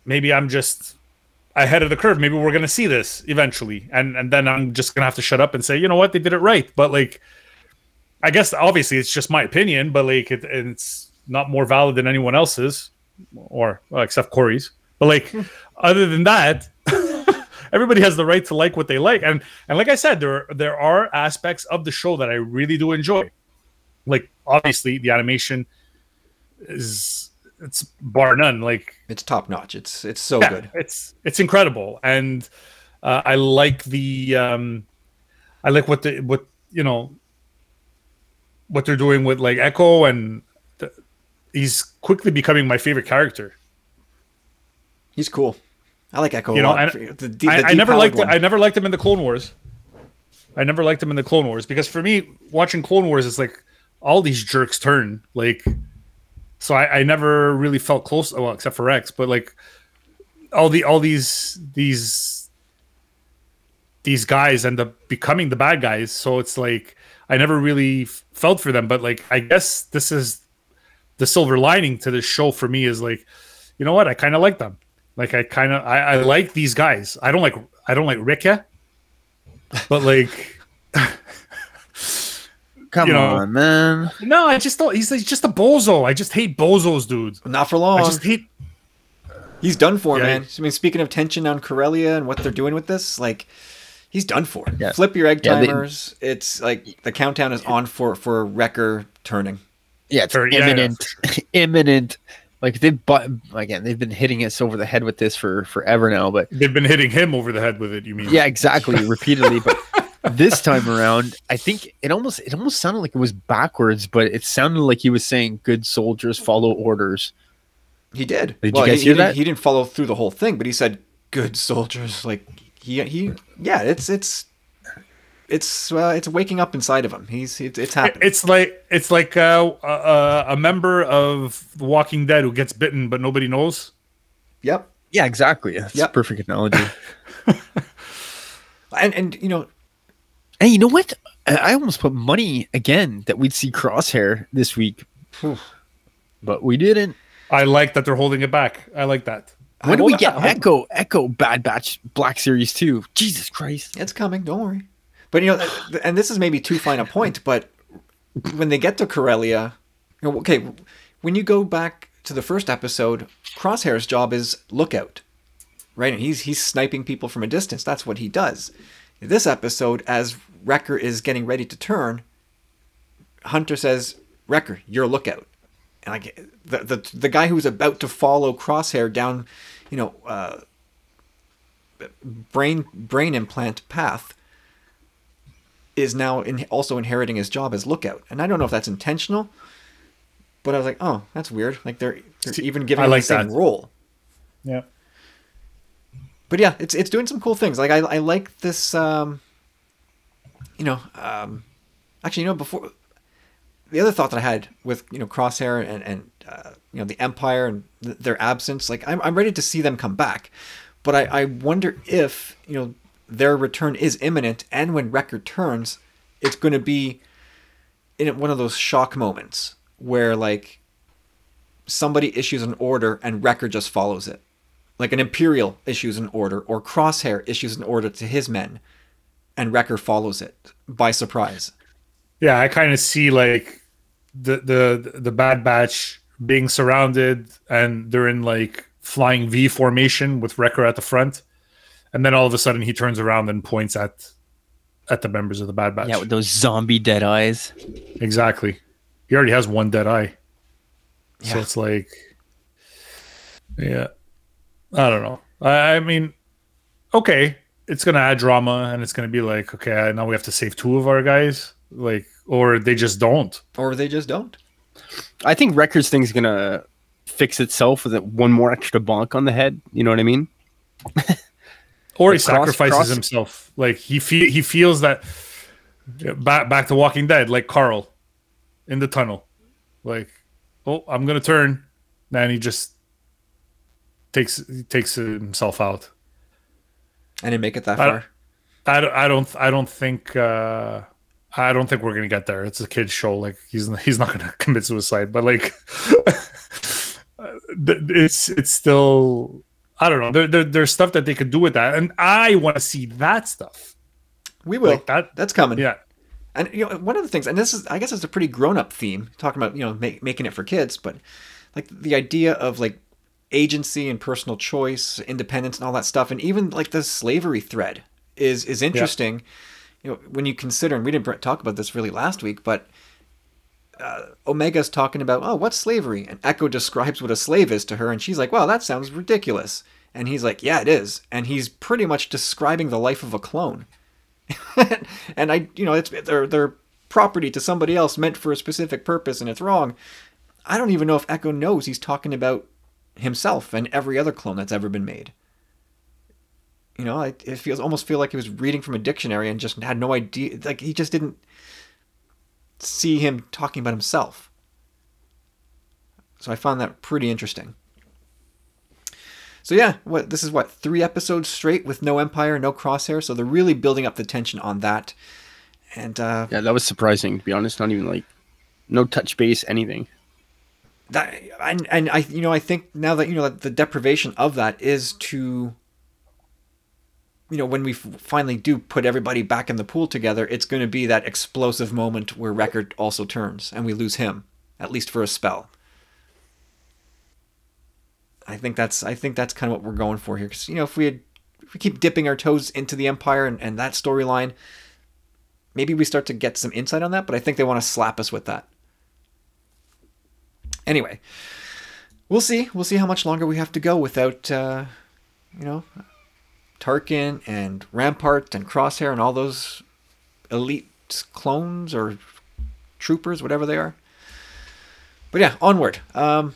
maybe i'm just ahead of the curve. Maybe we're going to see this eventually. And and then i'm just going to have to shut up and say you know what? They did it right. But like i guess obviously it's just my opinion but like it, it's not more valid than anyone else's or well, except corey's. But like [laughs] other than that [laughs] everybody has the right to like what they like. And and like i said there there are aspects of the show that i really do enjoy like obviously the animation is it's bar none. Like It's top notch. It's it's so yeah, good. it's it's incredible, and uh, I like the um, I like what the what you know what they're doing with like Echo, and the, he's quickly becoming my favorite character. He's cool. I like Echo You a know, lot. and The de- I, the I never liked one. I never liked him in the Clone Wars. I never liked him in the Clone Wars because for me, watching Clone Wars is like all these jerks turn like. So I, I never really felt close. Well, except for Rex, but like all the all these these these guys end up becoming the bad guys. So it's like I never really felt for them. But like I guess this is the silver lining to this show for me is like, you know what? I kind of like them. Like I kind of I, I like these guys. I don't like I don't like Wrecker, but like Come you know, on, man. no, I just don't. He's, he's just a bozo. I just hate bozos, dude. Not for long. I just hate. He's done for, Yeah, man. he- I mean, speaking of tension on Corellia and what they're doing with this, like, he's done for. Yeah. Flip your egg Yeah, they- timers. it's like the countdown is on for for Wrecker turning. Yeah, it's Or- yeah, yeah, imminent, [laughs] imminent. Like they've but again, they've been hitting us over the head with this for forever now. But They've been hitting him over the head with it. You mean? yeah, exactly, repeatedly. But [laughs] this time around, I think it almost it almost sounded like it was backwards, but it sounded like he was saying, "Good soldiers follow orders." He did. Did you guys he, hear he that? Didn't, he didn't follow through the whole thing, but he said, "Good soldiers." Like he he yeah. It's it's it's uh, it's waking up inside of him. He's it's, it's happening. It's like it's like uh, a, a member of The Walking Dead who gets bitten but nobody knows. yep. Yeah, exactly. That's Yep. a perfect analogy. [laughs] And and you know Hey, you know what? I I almost put money again that we'd see Crosshair this week, but we didn't. I like that they're holding it back. I like that. When do we get hold on. Echo Echo Bad Batch Black Series two? Jesus Christ! It's coming. Don't worry. But you know, and this is maybe too fine a point, but when they get to Corellia, you know, okay, when you go back to the first episode, Crosshair's job is lookout, right? And he's he's sniping people from a distance. That's what he does. This episode, as Wrecker is getting ready to turn, Hunter says, "Wrecker, you're a lookout." And like the the the guy who's about to follow Crosshair down, you know, uh, brain brain implant path is now in, also inheriting his job as lookout. And I don't know if that's intentional, but I was like, oh, that's weird. Like they're, they're even giving I him like the same that. role. Yeah. But yeah, it's it's doing some cool things. Like I I like this. Um, you know, um, actually, you know, before the other thought that I had with you know Crosshair and and uh, you know the Empire and th- their absence, like I'm I'm ready to see them come back, but I I wonder if you know their return is imminent, and when Wrecker turns, it's going to be in one of those shock moments where like somebody issues an order and Wrecker just follows it. Like an Imperial issues an order, or Crosshair issues an order to his men, and Wrecker follows it by surprise. Yeah, I kind of see like the the the Bad Batch being surrounded, and they're in like flying V formation with Wrecker at the front, and then all of a sudden he turns around and points at at the members of the Bad Batch. Yeah, with those zombie dead eyes. exactly. He already has one dead eye, so it's like, yeah, I don't know. I, I mean, okay, it's gonna add drama, and it's gonna be like, okay, now we have to save two of our guys, like, or they just don't. Or they just don't. I think Wrecker's thing's gonna fix itself with one more extra bonk on the head. You know what I mean? [laughs] or he Like cross- sacrifices cross- himself. Like he fe- he feels that back back to Walking Dead, like Carl in the tunnel. Like, oh, I'm gonna turn, and he just takes takes himself out. And didn't make it that I- far. I don't I don't I don't think uh I don't think we're gonna get there. It's a kid's show. Like he's he's not gonna [laughs] commit suicide, but like [laughs] it's it's still I don't know. There, there there's stuff that they could do with that, and I want to see that stuff. We will. Like that. That's coming. Yeah, And you know, one of the things, and this is, I guess, it's a pretty grown-up theme, talking about you know make, making it for kids, but like the idea of like agency and personal choice, independence, and all that stuff, and even like the slavery thread is is interesting. You know, when you consider, and we didn't talk about this really last week, but uh, Omega's talking about, oh, what's slavery? And Echo describes what a slave is to her, and she's like, well, that sounds ridiculous. And he's like, yeah, it is. And he's pretty much describing the life of a clone. [laughs] and I, you know, it's they're they're property to somebody else meant for a specific purpose, and it's wrong. I don't even know if Echo knows he's talking about himself and every other clone that's ever been made. You know, I, it feels almost feel like he was reading from a dictionary and just had no idea. Like he just didn't see him talking about himself. So I found that pretty interesting. So yeah, what this is what three episodes straight with no Empire, no Crosshair. So they're really building up the tension on that. And uh, Yeah, that was surprising to be honest. Not even like no touch base, anything. That and and I you know I think now that you know that the deprivation of that is to you know when we finally do put everybody back in the pool together it's going to be that explosive moment where Wrecker also turns and we lose him at least for a spell I think that's I think that's kind of what we're going for here. Because you know, if we had if we keep dipping our toes into the Empire and, and that storyline, maybe we start to get some insight on that. But I think they want to slap us with that. Anyway, we'll see. We'll see how much longer we have to go without, uh, you know, Tarkin and Rampart and Crosshair and all those elite clones or troopers, whatever they are. But yeah, onward. Um,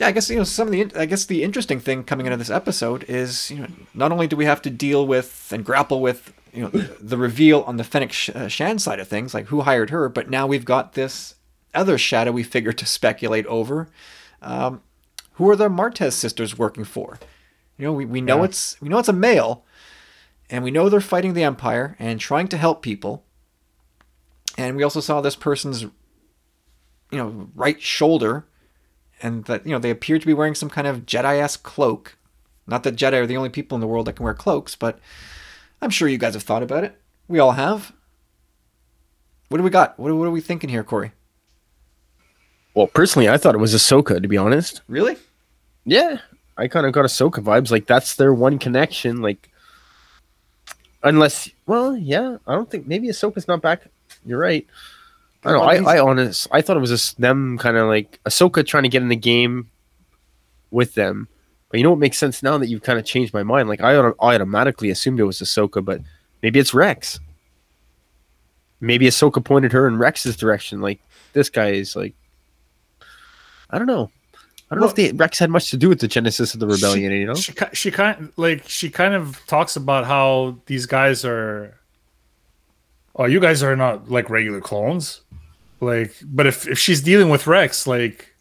yeah, I guess you know some of the I guess the interesting thing coming into this episode is you know not only do we have to deal with and grapple with you know the, the reveal on the Fennec uh, Shand side of things, like who hired her, but now we've got this other shadowy figure to speculate over. Um, who are the Martez sisters working for? You know, we, we know Yeah. it's we know it's a male, and we know they're fighting the Empire and trying to help people. And we also saw this person's, you know, right shoulder, and that you know they appear to be wearing some kind of Jedi-esque cloak. Not that Jedi are the only people in the world that can wear cloaks, but I'm sure you guys have thought about it. We all have. What do we got? What, what are we thinking here, Corey? Well, personally, I thought it was Ahsoka. To be honest, Really? yeah, I kind of got Ahsoka vibes. Like that's their one connection. Like, unless, well, yeah, I don't think maybe Ahsoka's not back. You're right. I don't know. I, I honest, I thought it was just them kind of like Ahsoka trying to get in the game with them. But you know what makes sense now that you've kind of changed my mind? Like I, I automatically assumed it was Ahsoka, but maybe it's Rex. Maybe Ahsoka pointed her in Rex's direction. Like this guy is like, I don't know. I don't know if the Rex had much to do with the genesis of the rebellion. you know, She ki- she kind like she kind of talks about how these guys are. Oh, you guys are not like regular clones, like. But if if she's dealing with Rex, like,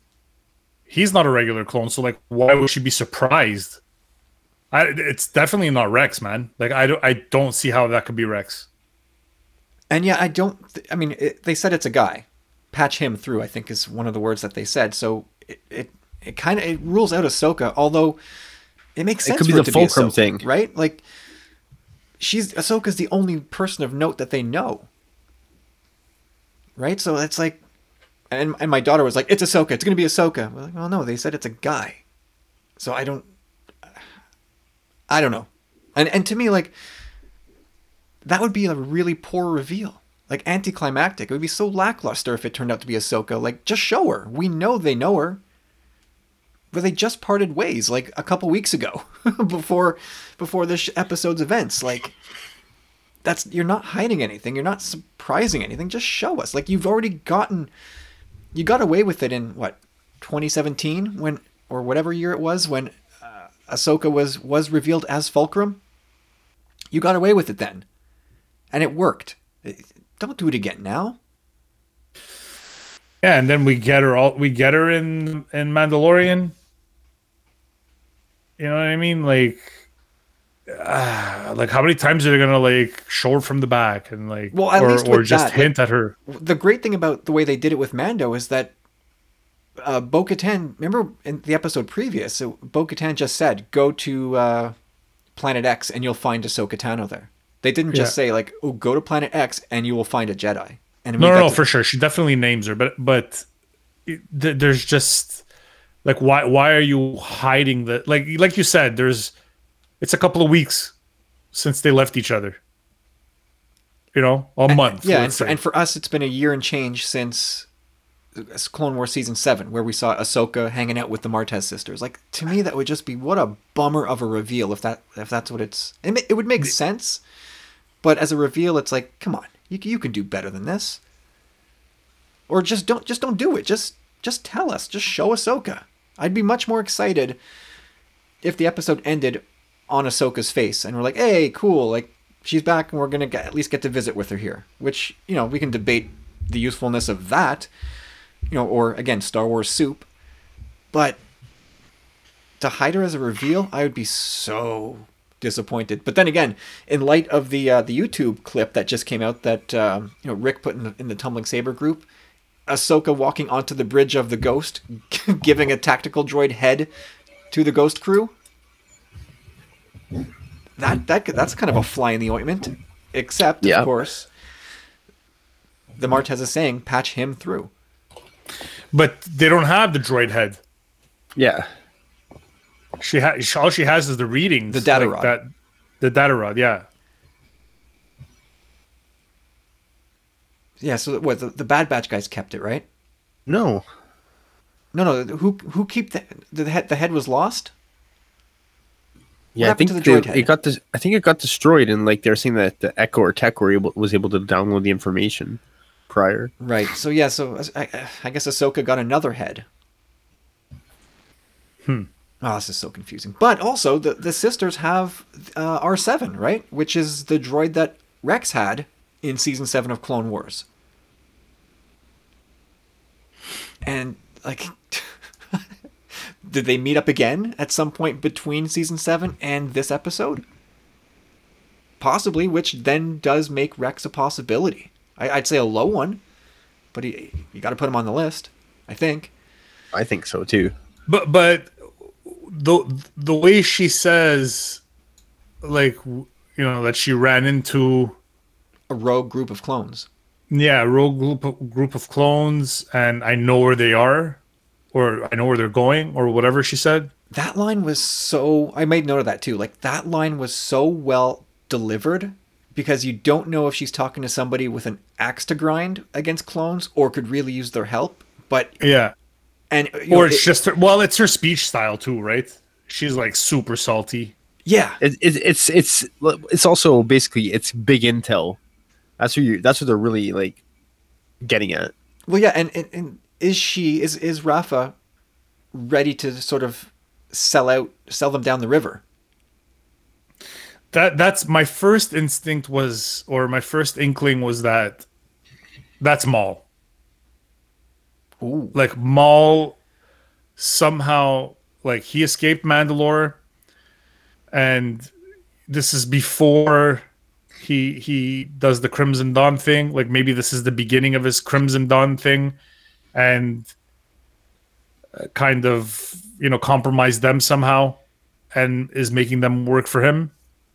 he's not a regular clone. So like, why would she be surprised? I it's definitely not Rex, man. Like I don't I don't see how that could be Rex. And yeah, I don't. Th- I mean, it, they said it's a guy. Patch him through. I think is one of the words that they said. So it it, it kind of it rules out Ahsoka. Although it makes sense. It could be for the fulcrum Ahsoka, thing. right? Like she's Ahsoka's the only person of note that they know. Right. So it's like, and and my daughter was like, "It's Ahsoka. It's gonna be Ahsoka." We're like, "Well, no, they said it's a guy." So I don't. I don't know, and and to me like that would be a really poor reveal. Like anticlimactic. It would be so lackluster if it turned out to be Ahsoka. Like, just show her. We know they know her. But they just parted ways like a couple weeks ago, [laughs] before before this episode's events. Like, that's you're not hiding anything. You're not surprising anything. Just show us. Like you've already gotten, you got away with it in what, 2017 when or whatever year it was when uh, Ahsoka was was revealed as Fulcrum. You got away with it then and it worked. Don't do it again now. Yeah, and then we get her all we get her in in Mandalorian. You know what I mean? Like, uh, like how many times are they gonna like show her from the back and like, Well, at or least or just that, hint at her? The great thing about the way they did it with Mando is that uh, Bo Katan, remember in the episode previous, so Bo Katan just said, go to uh, Planet X and you'll find Ahsoka Tano there. They didn't just Yeah. say, like, oh, go to Planet X and you will find a Jedi. And No, no, no, to- for sure. She definitely names her, but but it, th- there's just like why why are you hiding the like like you said? There's it's a couple of weeks since they left each other. You know, a month. Yeah, and for, and for us, it's been a year and change since uh, Clone Wars season seven, where we saw Ahsoka hanging out with the Martez sisters. Like to me, that would just be what a bummer of a reveal if that if that's what it's. It, it would make sense, but as a reveal, it's like, come on, you you can do better than this. Or just don't just don't do it. Just just tell us. Just show Ahsoka. I'd be much more excited if the episode ended on Ahsoka's face and we're like, hey, cool, like she's back and we're gonna get, at least get to visit with her here. Which you know we can debate the usefulness of that, you know, or again Star Wars soup, but to hide her as a reveal, I would be so disappointed. But then again, in light of the uh, the YouTube clip that just came out that um, you know Rick put in the, in the Tumbling Saber group, Ahsoka walking onto the bridge of the Ghost, [laughs] giving a tactical droid head to the Ghost crew. That that that's kind of a fly in the ointment. Except, Yeah. of course, the Martez is saying patch him through. but they don't have the droid head. Yeah. She has all she has is the readings. The data like rod. That, the data rod, yeah. Yeah. So what? The, the Bad Batch guys kept it, right? No, No, no. Who who keep the the head? The head was lost. yeah, I think the the- it got this. I think it got destroyed, and like they're saying that the Echo or Tech were able was able to download the information prior. Right. So yeah. So I, I guess Ahsoka got another head. Hmm. Oh, this is so confusing. But also, the the sisters have uh, R seven, right? Which is the droid that Rex had in season seven of Clone Wars. And like, [laughs] did they meet up again at some point between season seven and this episode? Possibly, which then does make Rex a possibility. I, I'd say a low one, but he, you got to put him on the list. I think. I think so too. But but the the way she says, like you know, that she ran into A rogue group of clones. yeah a rogue group of, group of clones, and I know where they are, or I know where they're going, or whatever she said. That line was so. I made note of that too. Like that line was so well delivered because you don't know if she's talking to somebody with an axe to grind against clones or could really use their help. But Yeah, and you know, or it's it- just her, well, it's her speech style too, right? She's like super salty. yeah, It, it, it's it's it's also basically it's big intel. That's what you. That's what they're really like getting at. Well, yeah, and, and, and is she is is Rafa ready to sort of sell out, sell them down the river? That that's my first instinct was, or my first inkling was that that's Maul. Ooh, like Maul somehow like he escaped Mandalore and this is before he he does the Crimson Dawn thing. Like maybe this is the beginning of his Crimson Dawn thing and uh, kind of you know compromise them somehow and is making them work for him.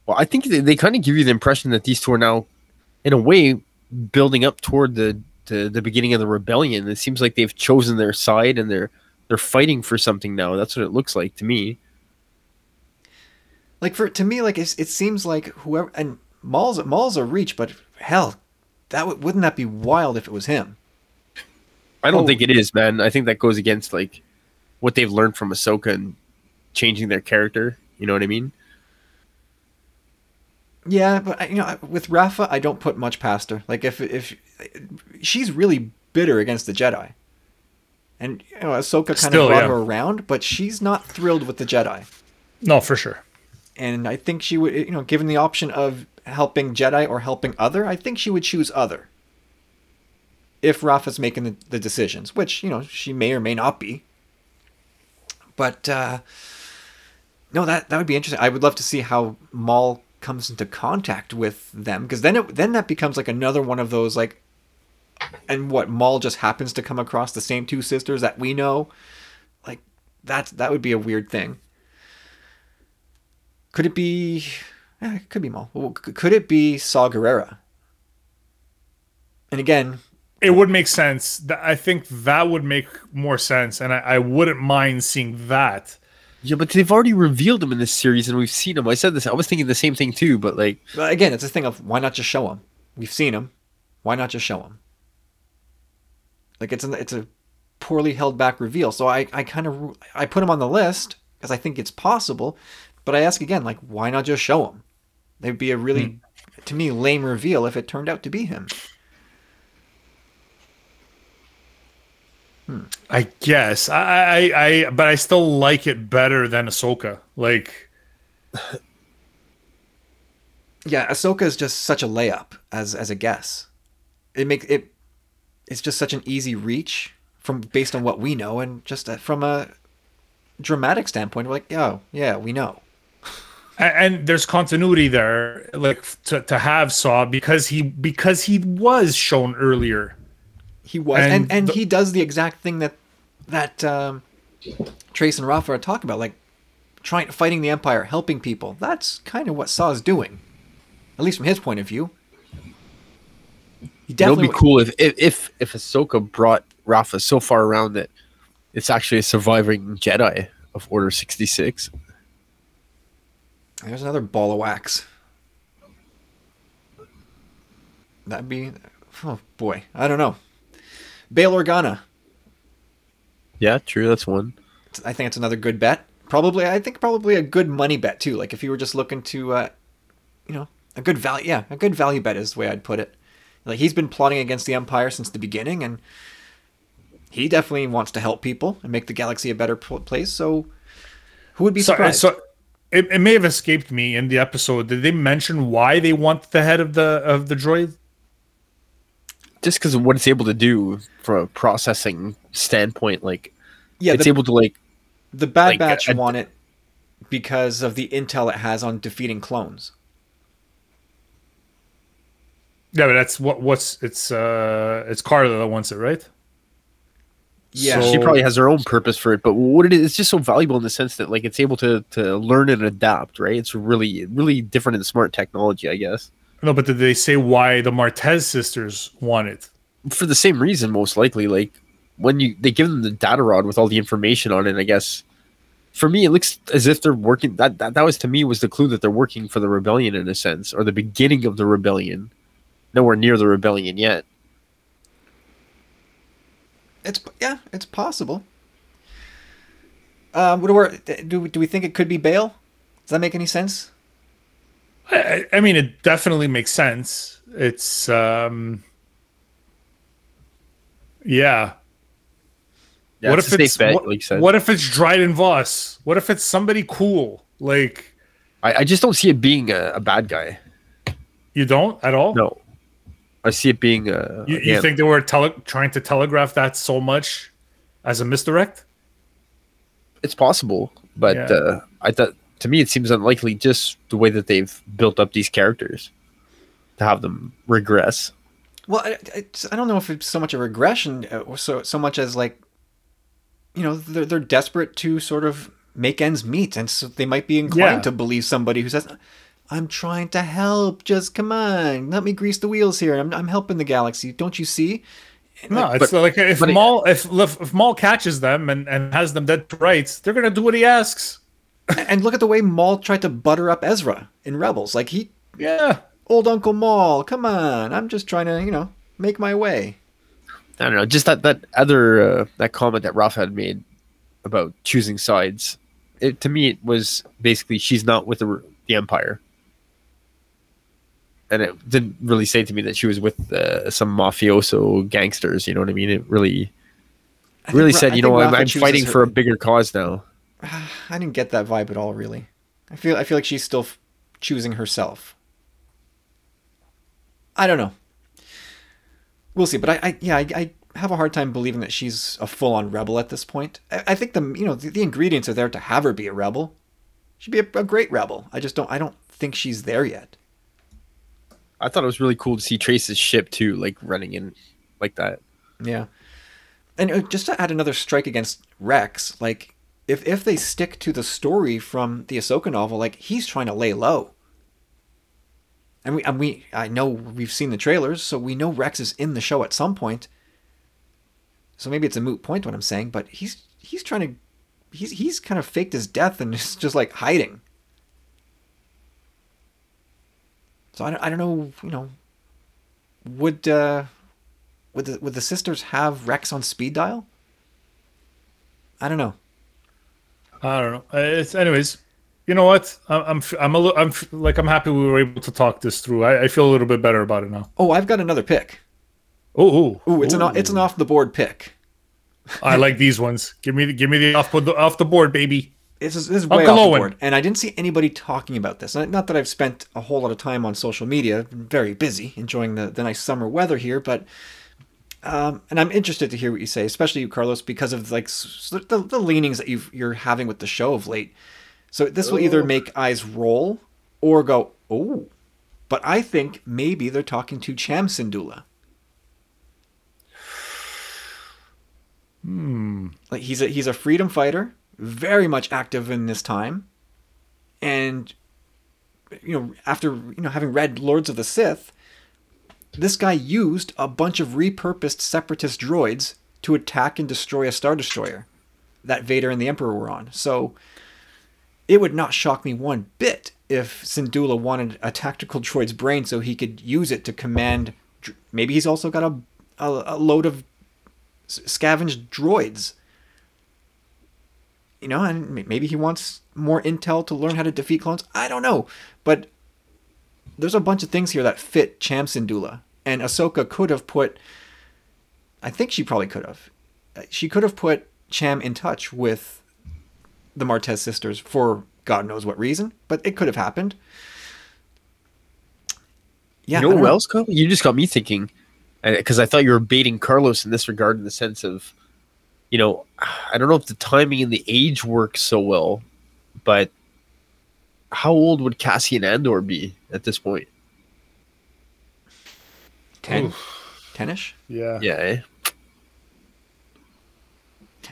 Well, I think they, they kind of give you the impression that these two are now, in a way, building up toward the, the the beginning of the rebellion. It seems like they've chosen their side and they're they're fighting for something now. That's what it looks like to me. like for to me, like it's, it seems like whoever and Maul's Maul's a reach, but hell, that would wouldn't that be wild if it was him? I don't Oh. think it is, man. I think that goes against like what they've learned from Ahsoka and changing their character. You know what I mean? Yeah, but I- you know, with Rafa, I don't put much past her. Like if if she's really bitter against the Jedi, and you know, Ahsoka kind Still, of brought yeah. her around, but she's not thrilled with the Jedi. no for sure And I think she would, you know, given the option of helping Jedi or helping other, I think she would choose other. If Rafa's making the, the decisions, which you know she may or may not be. But uh, no, that that would be interesting. I would love to see how Maul comes into contact with them because then it then that becomes like another one of those like, and what Maul just happens to come across the same two sisters that we know, like that that would be a weird thing. Could it be? Yeah, it could be Maul. Could it be Saw Gerrera? And again, it would make sense i think that would make more sense and I, I wouldn't mind seeing that Yeah, but they've already revealed him in this series, and we've seen him. I said this. I was thinking the same thing too, but like, but again, it's a thing of why not just show him? We've seen him. Why not just show him? Like it's a it's a poorly held back reveal. So I I kind of I put him on the list because I think it's possible, but I ask again, like why not just show him? They'd be a really, hmm. to me, lame reveal if it turned out to be him. I guess I, I, I, but I still like it better than Ahsoka. Like, Yeah, Ahsoka is just such a layup as as a guess. It makes it. It's just such an easy reach from based on what we know, and just uh, from a dramatic standpoint, we're like, oh yeah, we know. a- and there's continuity there, like to, to have Saw because he because he was shown earlier. He was, and And and, the- he does the exact thing that that um, Trace and Rafa are talking about, like trying fighting the Empire, helping people. That's kind of what Saw's doing, at least from his point of view. He it would be definitely cool if if if, if Ahsoka brought Rafa so far around that it's actually a surviving Jedi of Order sixty six. There's another ball of wax. That'd be. Oh boy, I don't know. Bail Organa. Yeah, true. That's one. I think it's another good bet. Probably, I think probably a good money bet too. Like if you were just looking to, uh, you know, a good value. Yeah, a good value bet is the way I'd put it. Like he's been plotting against the Empire since the beginning, and he definitely wants to help people and make the galaxy a better place. So, who would be So, surprised? so it, it may have escaped me in the episode. Did they mention why they want the head of the of the droid? Just because of what it's able to do from a processing standpoint, like yeah, it's the, able to like the Bad like, Batch I- want it because of the intel it has on defeating clones. Yeah, but that's what what's it's uh it's Carla that wants it, right? Yeah, So- she probably has her own purpose for it. But what it is, it's just so valuable in the sense that like it's able to to learn and adapt. Right? It's really really different and smart technology, I guess. No, but did they say why the Martez sisters want it? For the same reason, most likely. Like when you they give them the data rod with all the information on it, I guess. For me, it looks as if they're working. That, that that was to me was the clue that they're working for the rebellion in a sense, or the beginning of the rebellion. Nowhere near the rebellion yet. It's yeah, it's possible. Um, what do we do? Do we think it could be Bail? Does that make any sense? I, I- mean, it definitely makes sense. It's um, yeah. Yeah, what it's if it's bet, what, like what if it's Dryden Voss? What if it's somebody cool? Like I, I just don't see it being a, a bad guy. you don't at all. No, I see it being a. You, you think they were tele- trying to telegraph that so much as a misdirect? it's possible, but Yeah. uh, I thought to me it seems unlikely just the way that they've built up these characters to have them regress. Well, I, I, I don't know if it's so much a regression, uh, or so so much as like, you know, they're they're desperate to sort of make ends meet, and so they might be inclined Yeah. to believe somebody who says, "I'm trying to help. Just come on, let me grease the wheels here. I'm I'm helping the galaxy. Don't you see?" No, it's but- like if but it- Maul if if Maul catches them and, and has them dead to rights, they're gonna do what he asks. And look at the way Maul tried to butter up Ezra in Rebels. Like he, Yeah, old Uncle Maul, come on, I'm just trying to, you know, make my way. I don't know, just that that other uh, that comment that Rafa had made about choosing sides. It, to me, it was basically she's not with the the Empire, and it didn't really say to me that she was with uh, some mafioso gangsters. You know what I mean? It really, I think really Ra- said, I you think know, I'm, I'm fighting her- for a bigger cause now. [sighs] I didn't get that vibe at all, really. I feel I feel like she's still f- choosing herself. I don't know. We'll see, but I, I yeah, I, I have a hard time believing that she's a full-on rebel at this point. I, I think the you know the, the ingredients are there to have her be a rebel. She'd be a, a great rebel. I just don't I don't think she's there yet. I thought it was really cool to see Trace's ship too, like running in like that. Yeah. And uh, just to add another strike against Rex, like if if they stick to the story from the Ahsoka novel, like he's trying to lay low. And we and we I know we've seen the trailers, so we know Rex is in the show at some point. So maybe it's a moot point what I'm saying, but he's he's trying to he's he's kind of faked his death and [laughs] is just like hiding. So I don't, I don't know, you know, would uh would the would the sisters have Rex on speed dial? I don't know. I don't know. Uh, It's anyways. You know what? I'm I'm I'm a little I'm like I'm happy we were able to talk this through. I, I feel a little bit better about it now. Oh, I've got another pick. Oh, Ooh, it's an o- it's an off the board pick. I like these ones. Give me the, give me the off the off the board, baby. This is, this is way Uncle off the board, and I didn't see anybody talking about this. Not that I've spent a whole lot of time on social media. Been very busy enjoying the, the nice summer weather here, but um, and I'm interested to hear what you say, especially you, Carlos, because of like the, the leanings that you've, you're having with the show of late. So this will either make eyes roll or go oh, but I think maybe they're talking to Cham Syndulla. like he's a he's a freedom fighter, very much active in this time, and you know after you know having read Lords of the Sith, this guy used a bunch of repurposed separatist droids to attack and destroy a star destroyer that Vader and the Emperor were on. So it would not shock me one bit if Syndulla wanted a tactical droid's brain so he could use it to command. Maybe he's also got a, a, a load of scavenged droids. You know, and maybe he wants more intel to learn how to defeat clones. I don't know. But there's a bunch of things here that fit Cham Syndulla. And Ahsoka could have put. I think she probably could have. Uh, She could have put Cham in touch with the Martez sisters for God knows what reason, but it could have happened. Yeah, you know what else, Kyle? You just got me thinking, because I thought you were baiting Carlos in this regard, in the sense of, you know, [sighs] I don't know if the timing and the age works so well, but how old would Cassian Andor be at this point? 10 10ish Yeah. Yeah, eh?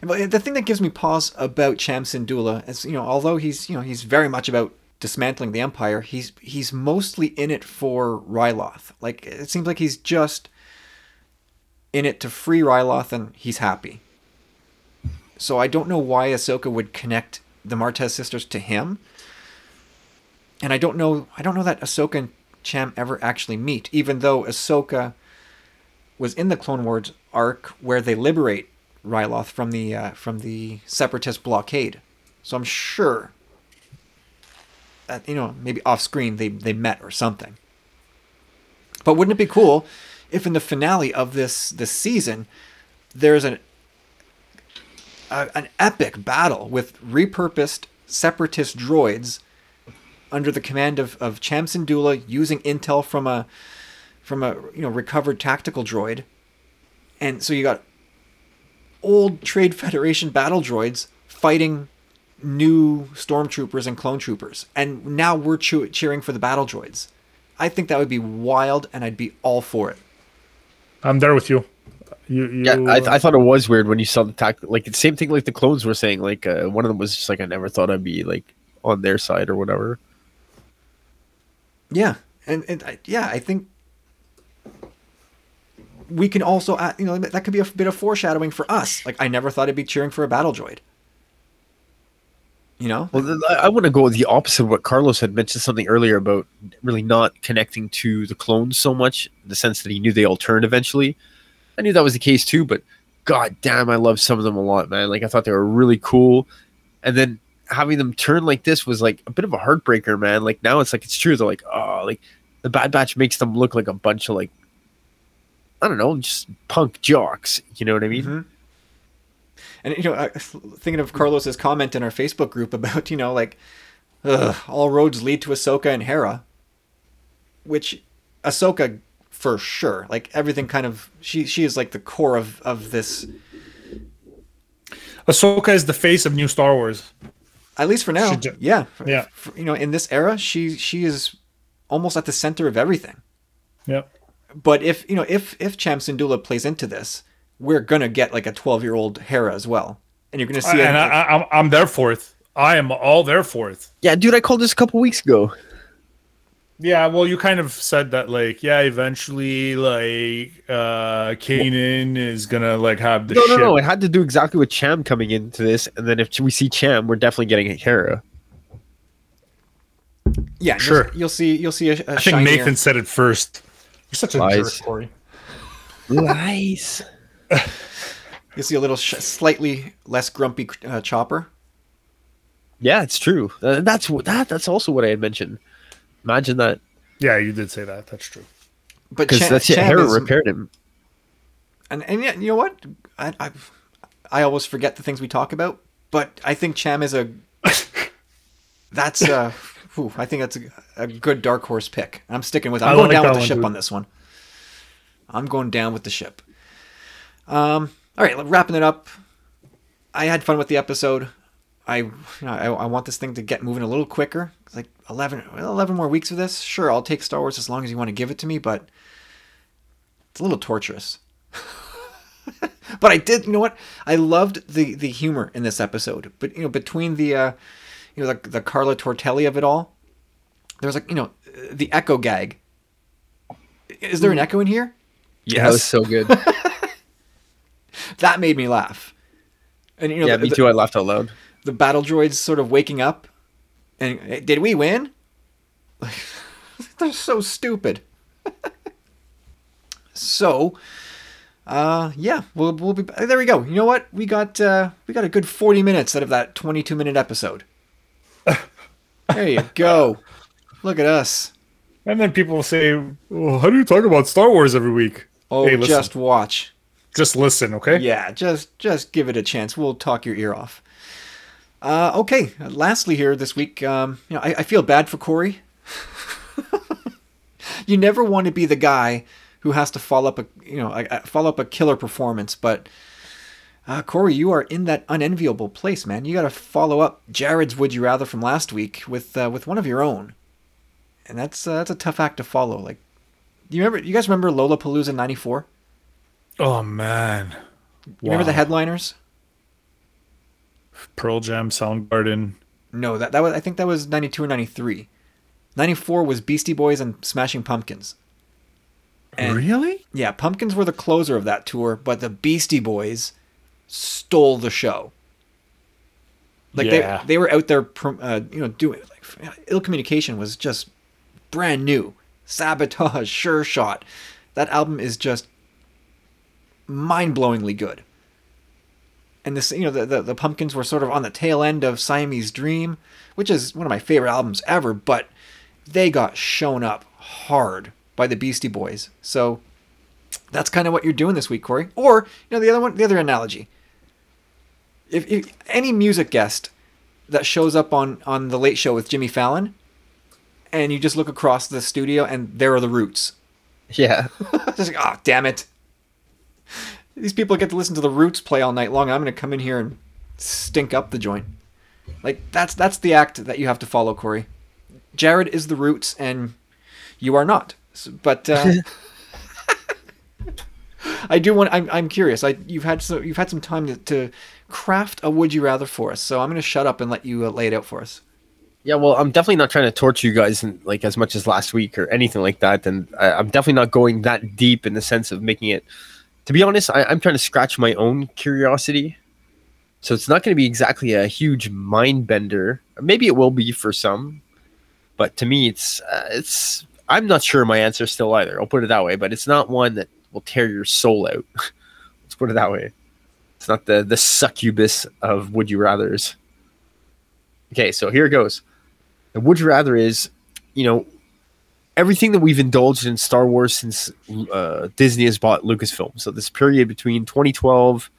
But the thing that gives me pause about Cham Syndulla is, you know, although he's, you know, he's very much about dismantling the empire, he's he's mostly in it for Ryloth. Like it seems like he's just in it to free Ryloth and he's happy. So I don't know why Ahsoka would connect the Martez sisters to him. And I don't know I don't know that Ahsoka and Cham ever actually meet, even though Ahsoka was in the Clone Wars arc where they liberate Ryloth from the uh, from the separatist blockade. So I'm sure that you know maybe off screen they they met or something. But wouldn't it be cool if in the finale of this this season there's an an epic battle with repurposed separatist droids under the command of of Cham Syndulla using intel from a from a you know recovered tactical droid, and so you got old Trade [laughs] Federation battle droids fighting new stormtroopers and clone troopers, and now we're choo- cheering for the battle droids. I think that would be wild, and I'd be all for it. I'm there with you. You, you Yeah, I, I thought it was weird when you saw the tac. Like the same thing, like the clones were saying. Like uh, one of them was just like, I never thought I'd be like on their side or whatever. Yeah, and, and I, yeah, I think we can also, you know, that could be a bit of foreshadowing for us. Like, I never thought I'd be cheering for a battle droid. You know? Well, I want to go the opposite of what Carlos had mentioned something earlier about really not connecting to the clones so much, in the sense that he knew they all turned eventually. I knew that was the case too, but god damn, I love some of them a lot, man. Like I thought they were really cool, and then having them turn like this was like a bit of a heartbreaker, man. Like now it's like it's true. They're like, oh, like the Bad Batch makes them look like a bunch of like I don't know, just punk jocks. You know what I mean? Mhm. And you know, thinking of Carlos's comment in our Facebook group about you know like, ugh, all roads lead to Ahsoka and Hera, which Ahsoka for sure, like everything kind of she she is like the core of of this Ahsoka is the face of new Star Wars. At least for now. She ju- yeah, Yeah. For- you know, in this era, she she is almost at the center of everything. Yep. But if you know if if Cham Syndulla plays into this, we're gonna get like a twelve year old Hera as well, and you're gonna see and it. I, I, I'm I'm there for it. I am all there for it. Yeah, dude, I called this a couple weeks ago. Yeah, well, you kind of said that, like, yeah, eventually, like, uh, Kanan is gonna like have the no, ship. no, no. It had to do exactly with Cham coming into this, and then if we see Cham, we're definitely getting Hera. Yeah, you'll- Sure. You'll, see. You'll see a, a I think shinier- Nathan said it first. You're such a Lies. jerk, Corey. Nice. [laughs] You'll see a little sh- slightly less grumpy uh, chopper. Yeah, it's true. Uh, that's what that. That's also what I had mentioned. Imagine that, Yeah, you did say that. That's true. But because Cha- that's it. Cham Hera is- repaired him. and and yeah, you know what? I, I I always forget the things we talk about, but I think Cham is a. [laughs] That's uh, whew, I think that's a, a good dark horse pick. I'm sticking with. it. I'm I going like down with the one, ship dude. on this one. I'm going down with the ship. Um. All right, wrapping it up. I had fun with the episode. I, you know, I, I want this thing to get moving a little quicker. It's like 11, 11 more weeks of this. Sure, I'll take Star Wars as long as you want to give it to me, but it's a little torturous. [laughs] but I did, you know what? I loved the the humor in this episode. But you know, between the uh, you know the, the Carla Tortelli of it all, there was like you know the echo gag. Is there an echo in here? Yeah, that was so good. [laughs] That made me laugh. And you know, yeah, the, me too. I laughed out loud. The battle droids sort of waking up And did we win? [laughs] They're so stupid. [laughs] so, uh, yeah, we'll we'll be there. We go. You know what? We got uh, we got a good forty minutes out of that twenty-two minute episode. [laughs] there you go. Look at us. And then people will say, well, "How do you talk about Star Wars every week?" Oh, Hey, just watch. Just listen, okay? Yeah, just just give it a chance. We'll talk your ear off. Uh, okay. Lastly, here this week, um, you know, I, I feel bad for Corey. [laughs] you never want to be the guy who has to follow up a you know a, follow up a killer performance, but uh, Corey, you are in that unenviable place, man. You got to follow up Jared's "Would You Rather" from last week with uh, with one of your own, and that's uh, that's a tough act to follow. Like, you remember? You guys remember Lollapalooza '94? Oh man. You remember the headliners? Pearl Jam, Soundgarden. No, that that was I think that was 92 or 93. 94 was Beastie Boys and Smashing Pumpkins. And really? yeah, Pumpkins were the closer of that tour, but the Beastie Boys stole the show. Like Yeah. they they were out there uh, you know doing like ill communication was just brand new. Sabotage, Sure Shot. That album is just mind-blowingly good. And this, you know, the, the the Pumpkins were sort of on the tail end of Siamese Dream, which is one of my favorite albums ever. But they got shown up hard by the Beastie Boys. So that's kind of what you're doing this week, Corey. Or you know, the other one, the other analogy. If, if any music guest that shows up on on the Late Show with Jimmy Fallon, and you just look across the studio and there are the Roots. Yeah. [laughs] Just like, oh, damn it. These people get to listen to the Roots play all night long. I'm going to come in here and stink up the joint. Like that's that's the act that you have to follow, Corey. Jared is the Roots, and you are not. S- But uh, [laughs] I do want. I'm, I'm curious. I you've had so you've had some time to, to craft a would you rather for us. So I'm going to shut up and let you uh, lay it out for us. Yeah, well, I'm definitely not trying to torture you guys in, like as much as last week or anything like that. And I, I'm definitely not going that deep in the sense of making it. To be honest, I, I'm trying to scratch my own curiosity. So it's not going to be exactly a huge mind bender. Maybe it will be for some, but to me, it's uh, it's. I'm not sure my answer still either. I'll put it that way. But it's not one that will tear your soul out. [laughs] Let's put it that way. It's not the the succubus of would you rather's. Okay, so here it goes. The would you rather is, you know, everything that we've indulged in Star Wars since uh, Disney has bought Lucasfilm. So this period between 2012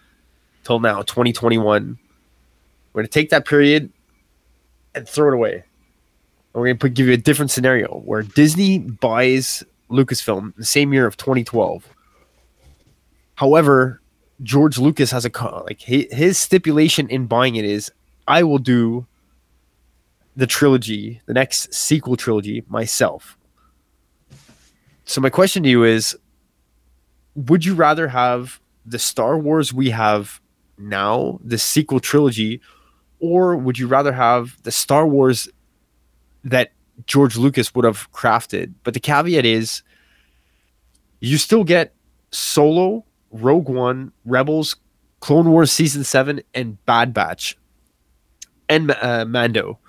till now, 2021, we're gonna take that period and throw it away. And we're gonna put, give you a different scenario where Disney buys Lucasfilm the same year of 2012. However, George Lucas has a like his stipulation in buying it is, I will do the trilogy, the next sequel trilogy myself. So my question to you is would you rather have the Star Wars we have now, the sequel trilogy, or would you rather have the Star Wars that George Lucas would have crafted? But the caveat is you still get Solo, Rogue One, Rebels, Clone Wars season 7 and Bad Batch and uh, Mando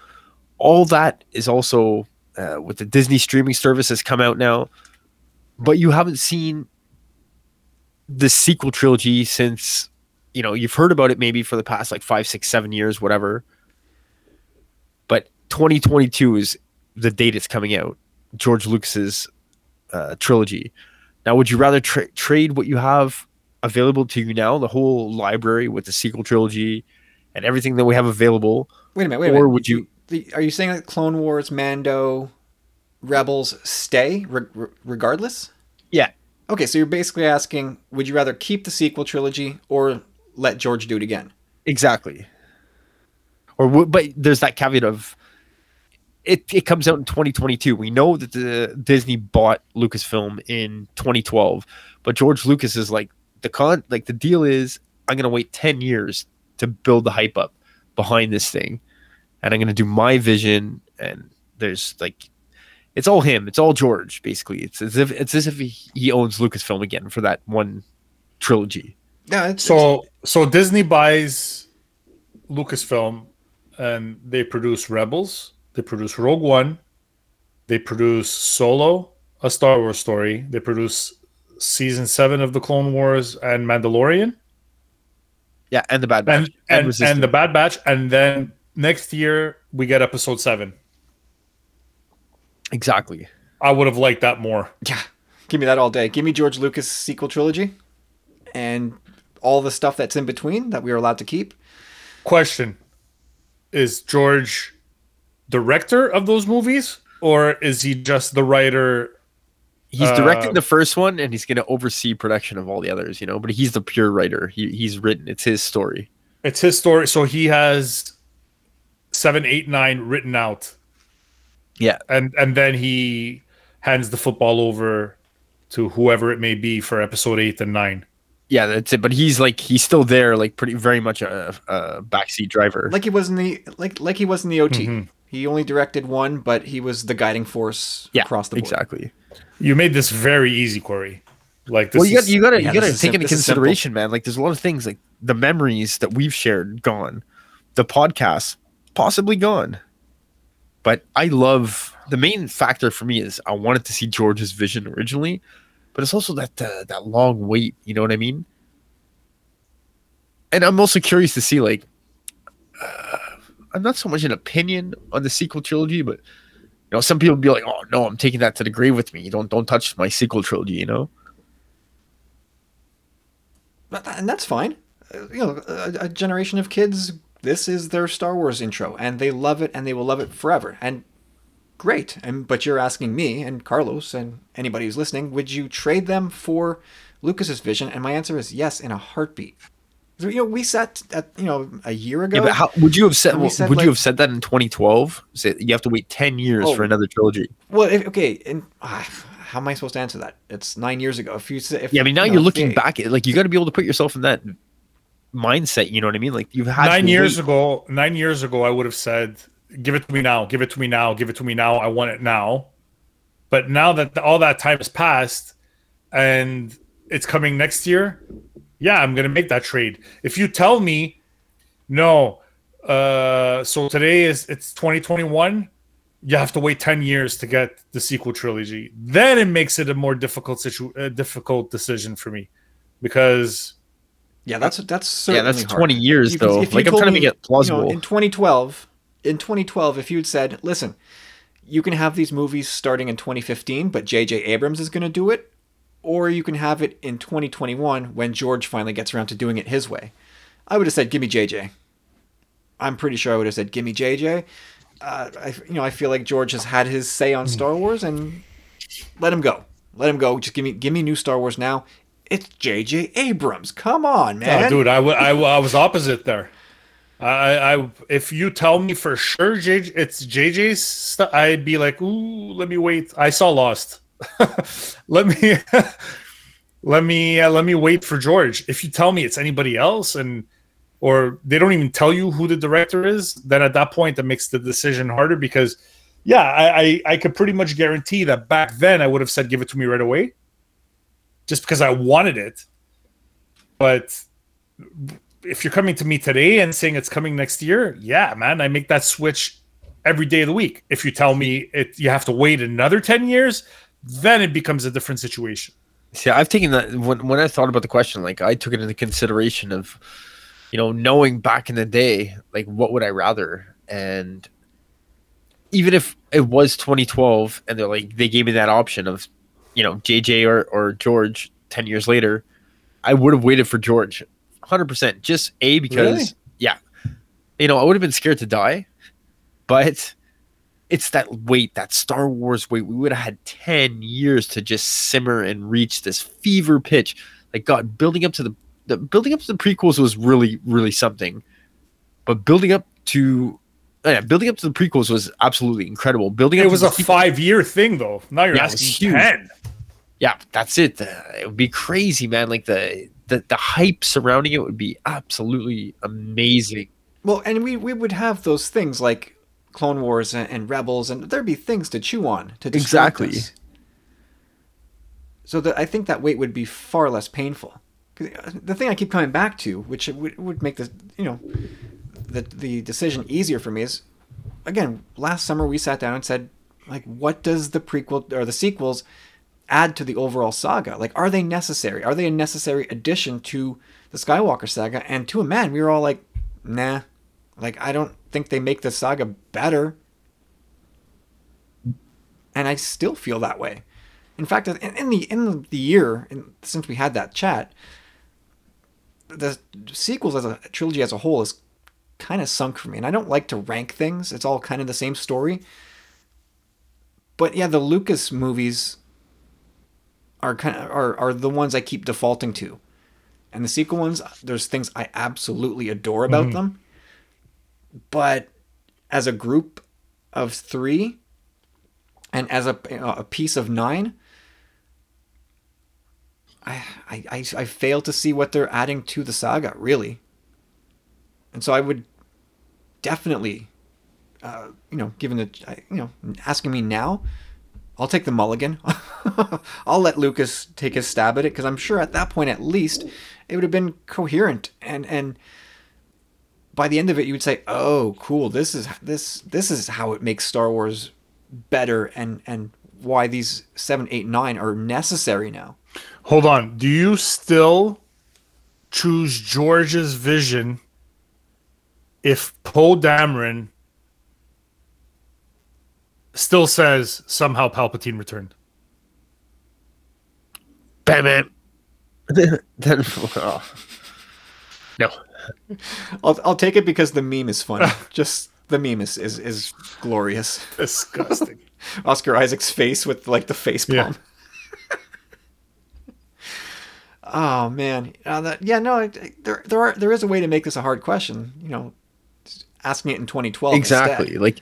all that is also uh, with the Disney streaming service has come out now, but you haven't seen the sequel trilogy since you know you've heard about it maybe for the past like five, six, seven years, whatever. But 2022 is the date it's coming out. George Lucas's uh, trilogy. Now, would you rather tra- trade what you have available to you now, the whole library with the sequel trilogy and everything that we have available, Wait a minute. Wait a or minute. would you? The, are you saying that Clone Wars, Mando, Rebels stay re- re- regardless? Yeah, Okay, so you're basically asking, would you rather keep the sequel trilogy or let George do it again? Exactly. Or w- but there's that caveat of it. It comes out in 2022. We know that the Disney bought Lucasfilm in 2012, but George Lucas is like the con. Like the deal is, I'm gonna wait 10 years to build the hype up behind this thing, and I'm gonna do my vision. And there's like, it's all him. It's all George. Basically, it's as if it's as if he, he owns Lucasfilm again for that one trilogy. Yeah, it's, So so Disney buys Lucasfilm and they produce Rebels. they produce Rogue One, they produce Solo, a Star Wars story, they produce season seven of the Clone Wars and Mandalorian, Yeah, and the Bad Batch and and, Resistance. and the Bad Batch, and then next year we get Episode seven. Exactly. I would have liked that more. Yeah, give me that all day. Give me George Lucas sequel trilogy, and all the stuff that's in between that we are allowed to keep. Question: Is George director of those movies, or is he just the writer? He's Uh, directing the first one, and he's going to oversee production of all the others. You know, but he's the pure writer. He he's written. It's his story. It's his story, so he has seven, eight, nine written out, Yeah, and and then he hands the football over to whoever it may be for episode eight and nine. yeah, that's it. But he's like he's still there, like pretty very much a, a backseat driver. Like he was in the like like he was in the OT. Mhm. He only directed one, but he was the guiding force yeah, across the board. exactly. You made this very easy, Corey. Like this well, you got you got to yeah, you got to take sim- into this is simple. consideration, man. Like, there's a lot of things like the memories that we've shared gone, the podcast possibly gone. But I love the main factor for me is I wanted to see George's vision originally, but it's also that uh, that long wait. You know what I mean? And I'm also curious to see like uh, I'm not so much an opinion on the sequel trilogy, but you know, some people be like, "Oh no, I'm taking that to the grave with me. You don't don't touch my sequel trilogy." You know? And that's fine. Uh, you know, a, a generation of kids. This is their Star Wars intro, and they love it, and they will love it forever. And great. And but you're asking me and Carlos and anybody who's listening, would you trade them for Lucas's vision? And my answer is yes, in a heartbeat. You know, we sat at you know a year ago. Yeah, but how would you have said? And we said, would like- you have said that in 2012? Say you have to wait 10 years Oh. for another trilogy. well, if, okay, and ah, how am I supposed to answer that? It's nine years ago. If you say, if, Yeah, I mean now you are know, looking back at like you got to be able to put yourself in that mindset. You know what I mean? Like you've had nine years wait. ago nine years ago i would have said give it to me now give it to me now give it to me now i want it now but now that all that time has passed and it's coming next year yeah i'm gonna make that trade if you tell me no uh so today is it's 2021 you have to wait 10 years to get the sequel trilogy then it makes it a more difficult situ- uh, difficult decision for me because Yeah, that's that's Yeah, that's hard. 20 years If though. if Like I'm trying to make it you know, plausible. in 2012, in 2012, if you'd said, "Listen, you can have these movies starting in 2015, but J.J. Abrams is going to do it, or you can have it in 2021 when George finally gets around to doing it his way," I would have said, "Give me J.J." I'm pretty sure I would have said, "Give me J.J." Uh, I, you know, I feel like George has had his say on Star Wars, and let him go. Let him go. Just give me, give me new Star Wars now. It's J.J. Abrams. Come on, man. Oh, dude, I, w- I, w- I was opposite there. I, I, if you tell me for sure, JJ, it's JJ's stuff, I'd be like, ooh, let me wait. I saw Lost. [laughs] let me, [laughs] let me, uh, let me wait for George. If you tell me it's anybody else, and or they don't even tell you who the director is, then at that point that makes the decision harder because, yeah, I, I, I could pretty much guarantee that back then I would have said give it to me right away, just because I wanted it. But if you're coming to me today and saying it's coming next year, yeah, man, I make that switch every day of the week. If you tell me it, you have to wait another ten years, then it becomes a different situation. See, I've taken that when when I thought about the question, like I took it into consideration of, you know, knowing back in the day, like what would I rather, and even if it was 2012 and they're like they gave me that option of, you know, JJ or or George 10 years later, I would have waited for George, 100 percent. Just a because Really? yeah, you know, I would have been scared to die, but it's that wait, that Star Wars wait. We would have had 10 years to just simmer and reach this fever pitch. Like God, building up to the, the building up to the prequels was really, really something. But building up to yeah, building up to the prequels was absolutely incredible. Building up It was a five year thing, though. Now you're Yeah, asking ten. Yeah, that's it. Uh, it would be crazy, man. Like the the the hype surrounding it would be absolutely amazing. Well, and we, we would have those things like Clone Wars and, and Rebels, and there'd be things to chew on to distract Exactly. us. So that I think that wait would be far less painful. 'Cause, uh, The thing I keep coming back to, which would, would make the you know the the decision easier for me, is again, last summer we sat down and said, like, what does the prequel or the sequels add to the overall saga? Like, are they necessary? Are they a necessary addition to the Skywalker saga? And to a man, we were all like, nah. Like, I don't think they make the saga better. And I still feel that way. In fact, in, the in the year in, since we had that chat, the sequels as a trilogy as a whole is kind of sunk for me. And I don't like to rank things. It's all kind of the same story. But yeah, the Lucas movies are kind of are, are the ones I keep defaulting to. And the sequel ones, there's things I absolutely adore about Mhm. them. But as a group of three, and as a a piece of nine, I, I I I fail to see what they're adding to the saga really. And so I would definitely, uh, you know, given the you know asking me now, I'll take the mulligan. [laughs] I'll let Lucas take his stab at it because I'm sure at that point at least it would have been coherent and and by the end of it you would say, "Oh, cool. This is this this is how it makes Star Wars better and and why these 7 8 9 are necessary now." Hold on. Do you still choose George's vision if Poe Dameron still says somehow Palpatine returned? Bam, bam. [laughs] then, oh. No. [laughs] I'll I'll take it because the meme is funny. [laughs] Just the meme is is, is glorious. Disgusting. Oscar Isaac's face with like the face palm. Yeah. oh man, uh, that, yeah, no, I- I- there there are there is a way to make this a hard question. You know, just ask me it in 2012. Exactly. instead. Like,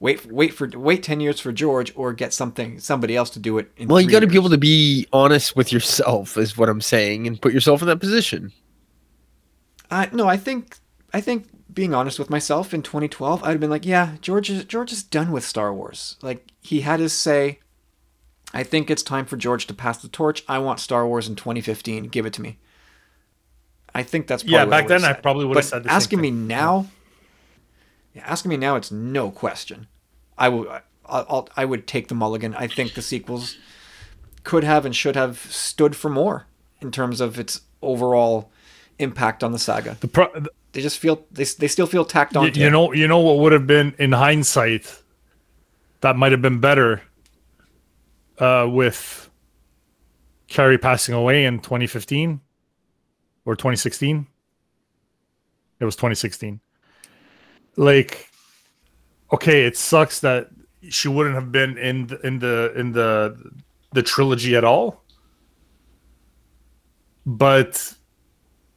Wait, wait for wait 10 years for George, or get something somebody else to do it. In well, you got to be able to be honest with yourself, is what I'm saying, and put yourself in that position. Uh, no, I think I think being honest with myself in 2012, I'd have been like, yeah, George is George is done with Star Wars. Like he had his say. I think it's time for George to pass the torch. I want Star Wars in 2015. Give it to me. I think that's probably Yeah, back would've then I probably would have said the asking same me now, yeah, asking me now, it's no question. I would I'll, I'll, I would take the mulligan. I think the sequels could have and should have stood for more in terms of its overall impact on the saga The pro- they just feel they, they still feel tacked on. you, you know, you know what would have been in hindsight that might have been better uh, with Carrie passing away in 2015 or 2016. It was 2016. Like, okay, it sucks that she wouldn't have been in the, in the in the the trilogy at all, but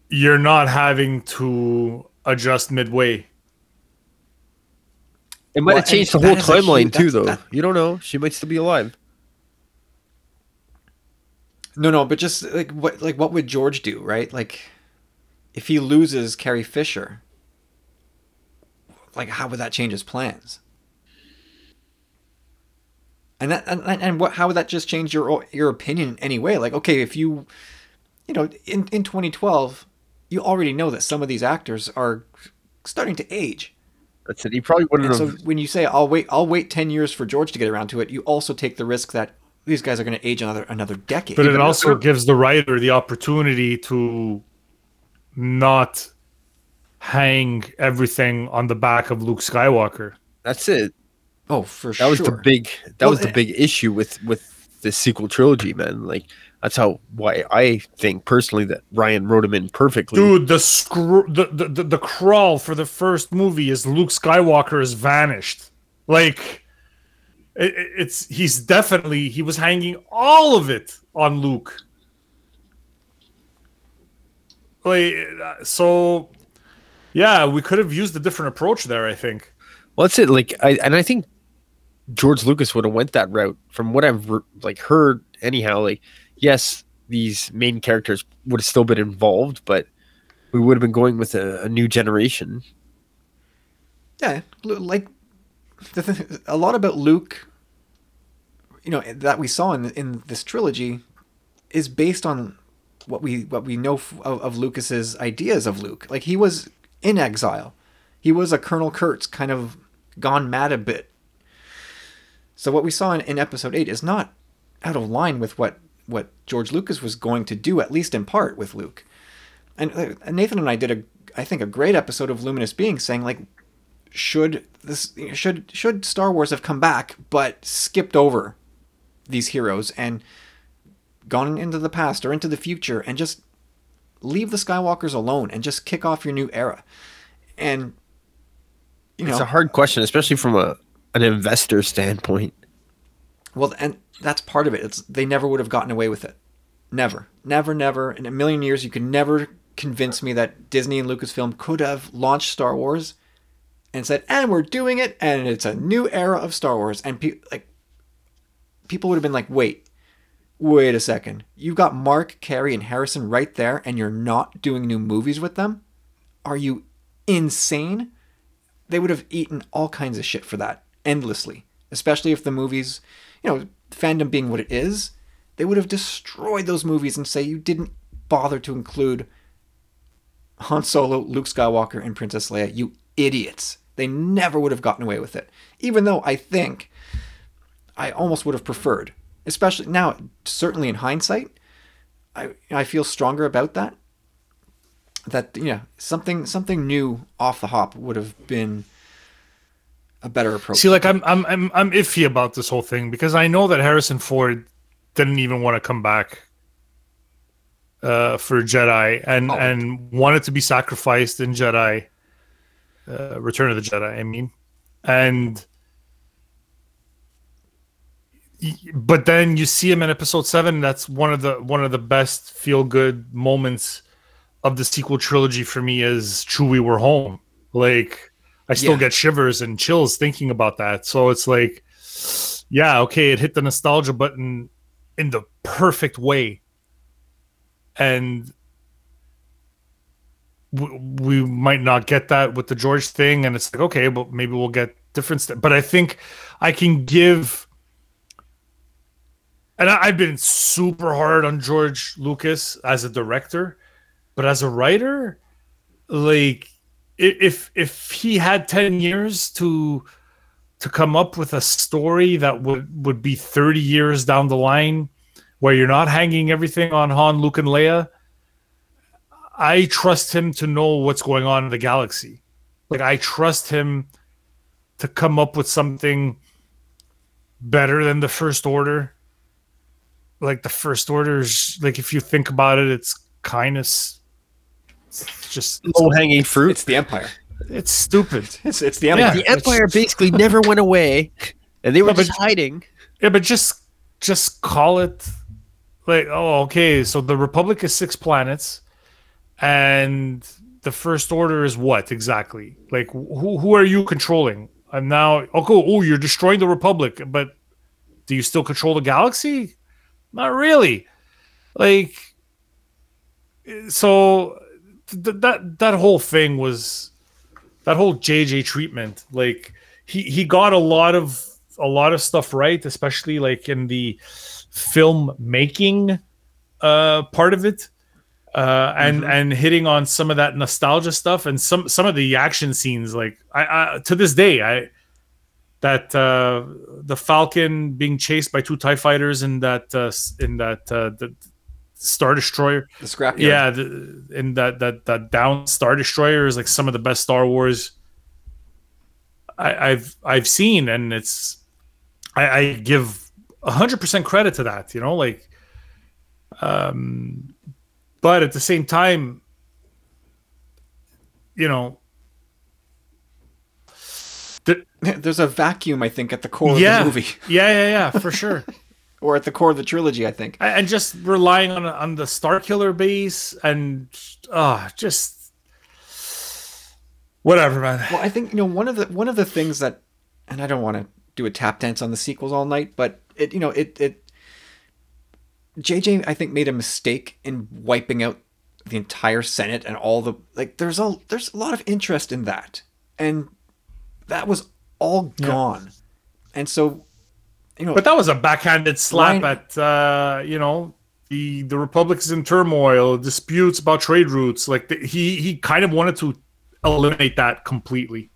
you're not having to adjust midway. It might Well, have changed the whole that is a timeline huge- too, though. that- You don't know. She might still be alive. No, no, but just like what like what would George do, right? Like if he loses Carrie Fisher, like how would that change his plans? And that and, and and what how would that just change your your opinion in any way? Like okay, if you you know, in in 2012, you already know that some of these actors are starting to age. That's it. He probably wouldn't And so when you say I'll wait, I'll wait ten years for George to get around to it, you also take the risk that these guys are going to age another another decade. But it also gives the writer the opportunity to not hang everything on the back of Luke Skywalker. That's it. oh, for That sure. was the big. That Well, was the big issue with with the sequel trilogy, man. Like that's how why I think personally that Rian wrote him in perfectly. Dude, the screw the, the, the, the crawl for the first movie is Luke Skywalker has vanished. Like it, it- it's he's definitely he was hanging all of it on Luke. Like uh, so yeah, we could have used a different approach there, I think. Well, that's it. Like, I and I think George Lucas would have went that route. From what I've re- like heard, anyhow, like yes, these main characters would have still been involved, but we would have been going with a, a new generation. yeah, like the th- a lot about Luke, you know, that we saw in in this trilogy, is based on what we what we know f- of, of Lucas's ideas of Luke. Like he was in exile, he was a Colonel Kurtz kind of gone mad a bit. So what we saw in, in episode 8 is not out of line with what what George Lucas was going to do at least in part with Luke. And uh, Nathan and I did a I think a great episode of Luminous Being saying like should this should should Star Wars have come back but skipped over these heroes and gone into the past or into the future and just leave the Skywalkers alone and just kick off your new era. And you know, It's a hard question, especially from a an investor standpoint. well, and that's part of it. It's they never would have gotten away with it. Never, never, never. In a million years, you could never convince me that Disney and Lucasfilm could have launched Star Wars and said, "And we're doing it, and it's a new era of Star Wars." And pe- like, people would have been like, "Wait, wait a second. You've got Mark, Carrie, and Harrison right there, and you're not doing new movies with them? Are you insane?" They would have eaten all kinds of shit for that endlessly, especially if the movies, you know, fandom being what it is, they would have destroyed those movies and say you didn't bother to include Han Solo, Luke Skywalker, and Princess Leia. You idiots. They never would have gotten away with it. Even though I think I almost would have preferred, especially now, certainly in hindsight, I I feel stronger about that. That yeah, something something new off the hop would have been a better approach. See, like I'm, I'm, I'm, I'm iffy about this whole thing because I know that Harrison Ford didn't even want to come back uh, for Jedi and Oh. and wanted to be sacrificed in Jedi, uh, Return of the Jedi. I mean, and but then you see him in Episode Seven. That's one of the one of the best feel good moments of the sequel trilogy for me. Is Chewie, we're home. Like I still Yeah. get shivers and chills thinking about that. So it's like, yeah, okay, it hit the nostalgia button in the perfect way, and we, we might not get that with the George thing, and it's like, okay, but maybe we'll get different stuff. But I think I can give. And I, I've been super hard on George Lucas as a director, but as a writer, like if if he had 10 years to to come up with a story that would would be 30 years down the line where you're not hanging everything on Han, Luke and Leia, I trust him to know what's going on in the galaxy. Like I trust him to come up with something better than the first order. Like the first order is like if you think about it, it's kind of just Low hanging fruit. it's the Empire. it's stupid. [laughs] It's it's the Empire. the Empire basically never went away, and they were No, but- just hiding. Yeah, but just just call it like oh okay, so the Republic is six planets, and the First Order is what exactly? Like who who are you controlling? And now oh cool, oh you're destroying the Republic, but do you still control the galaxy? Not really. Like so th- that that whole thing was that whole JJ treatment like he he got a lot of a lot of stuff right especially like in the film making uh part of it uh and and hitting on some of that nostalgia stuff and some some of the action scenes like I, I to this day I that uh the falcon being chased by two tie fighters in that uh in that uh the star destroyer The scrapyard. yeah the, and that that that down star destroyer is like some of the best star wars I, i've i've seen and it's i, I give 100% credit to that you know like um but at the same time you know the, [laughs] There's a vacuum, I think, at the core yeah, of the movie, [laughs] yeah yeah yeah for sure [laughs] or at the core of the trilogy. I think. and and just relying on on the Star Killer base and uh just whatever, man. Well, I think you know one of the one of the things that, and I don't want to do a tap dance on the sequels all night, but it you know it it. JJ, I think, made a mistake in wiping out the entire Senate and all the like. There's a there's a lot of interest in that, and that was all gone, and so, you know, But that was a backhanded slap Rian- at uh, you know the the republic is in turmoil, disputes about trade routes. Like the, he he kind of wanted to eliminate that completely.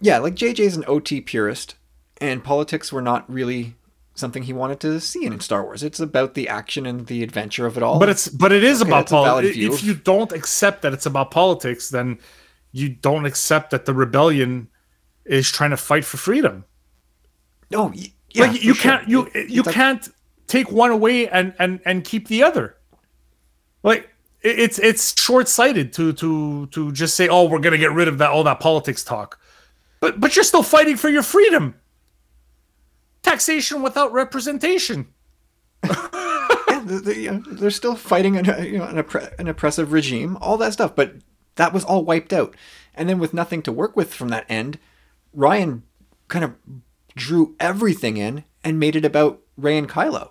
yeah, like JJ's an OT purist, and politics were not really something he wanted to see in Star Wars. It's about the action and the adventure of it all. But it's but it is Okay, about that's a valid politics. If you don't accept that it's about politics, then you don't accept that the rebellion is trying to fight for freedom. no, yeah, like you sure. can't you It- you that's- can't take one away and and and keep the other. Like it- it's it's short sighted to to to just say, oh, we're gonna get rid of that all that politics talk, but but you're still fighting for your freedom. Taxation without representation. [laughs] yeah, they're, they're, you know, they're still fighting an, you know, an, oppre- an oppressive regime, all that stuff. But that was all wiped out. And then with nothing to work with from that end, Rian kind of drew everything in and made it about Rey and Kylo,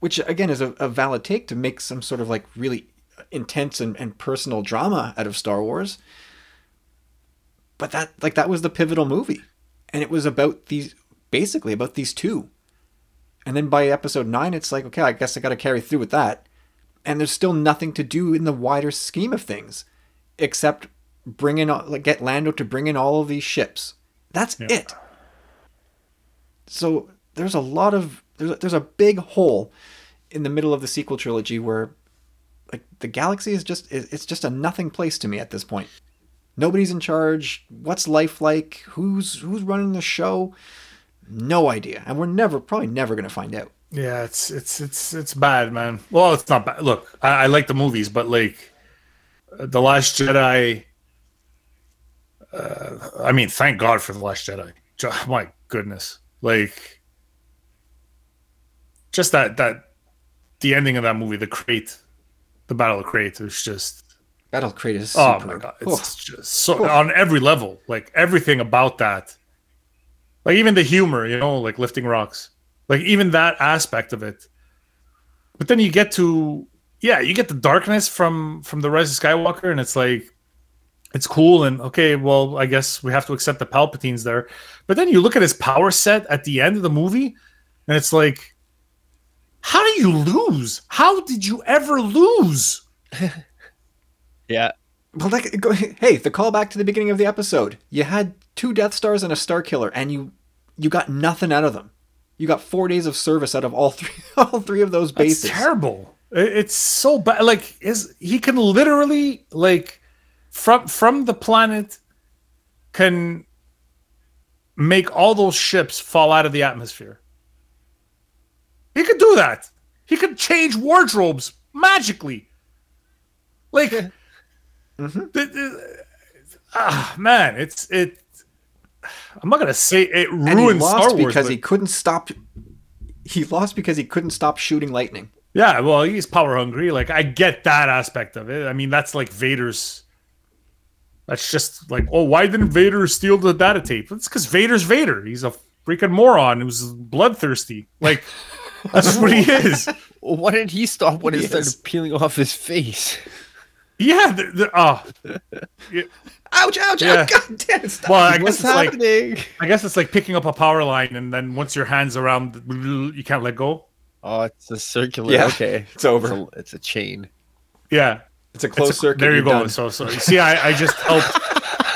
which again is a, a valid take to make some sort of like really intense and, and personal drama out of Star Wars. But that like that was the pivotal movie, and it was about these basically about these two. And then by episode nine, it's like, okay, I guess I got to carry through with that. And there's still nothing to do in the wider scheme of things, except bring in, like, get Lando to bring in all of these ships. That's it. So there's a lot of there's a, there's a big hole in the middle of the sequel trilogy where, like, the galaxy is just it's just a nothing place to me at this point. Nobody's in charge. What's life like? Who's who's running the show? No idea, and we're never probably never gonna find out. Yeah, it's it's it's it's bad, man. Well, it's not bad. Look, I, I like the movies, but like the Last Jedi. Uh, I mean, thank God for the Last Jedi. [laughs] My goodness, like just that that the ending of that movie, the Crait, the Battle of Crait, was just Battle Crait is oh superb. my god, Oh, it's just so on every level, like everything about that, like even the humor, you know, like lifting rocks, like even that aspect of it. But then you get to yeah, you get the darkness from from the Rise of Skywalker, and it's like it's cool and okay. Well, I guess we have to accept the Palpatine's there. But then you look at his power set at the end of the movie, and it's like, how do you lose? How did you ever lose? [laughs] Yeah. Well, like, go, hey, the callback to the beginning of the episode. You had two Death Stars and a Star Killer, and you you got nothing out of them. You got four days of service out of all three [laughs] all three of those That's bases. terrible. It- It's so bad. Like, is he can literally like from from the planet can make all those ships fall out of the atmosphere. He could do that. He could change wardrobes magically. Like, Mm-hmm. the- the- ah, man, it's it. I'm not gonna say it ruined Star Wars because but- he couldn't stop. He lost because he couldn't stop shooting lightning. Yeah, well, he's power hungry. Like I get that aspect of it. I mean, that's like Vader's. That's just like, oh, why didn't Vader steal the data tape? It's because Vader's Vader. He's a freaking moron who's bloodthirsty. Like that's what he [laughs] is. Why didn't he stop when it Yes. started peeling off his face? Yeah. The, the, oh, Ouch! Ouch! Yeah. Ouch! God damn! Stop. well, I guess What's like happening? I guess it's like picking up a power line, and then once your hands around, you can't let go. Oh, it's a circular. Yeah, okay, [laughs] it's over. It's a, it's a chain. Yeah. it's a closed It's a- circuit. There you go. done. So, so see, I, I just helped.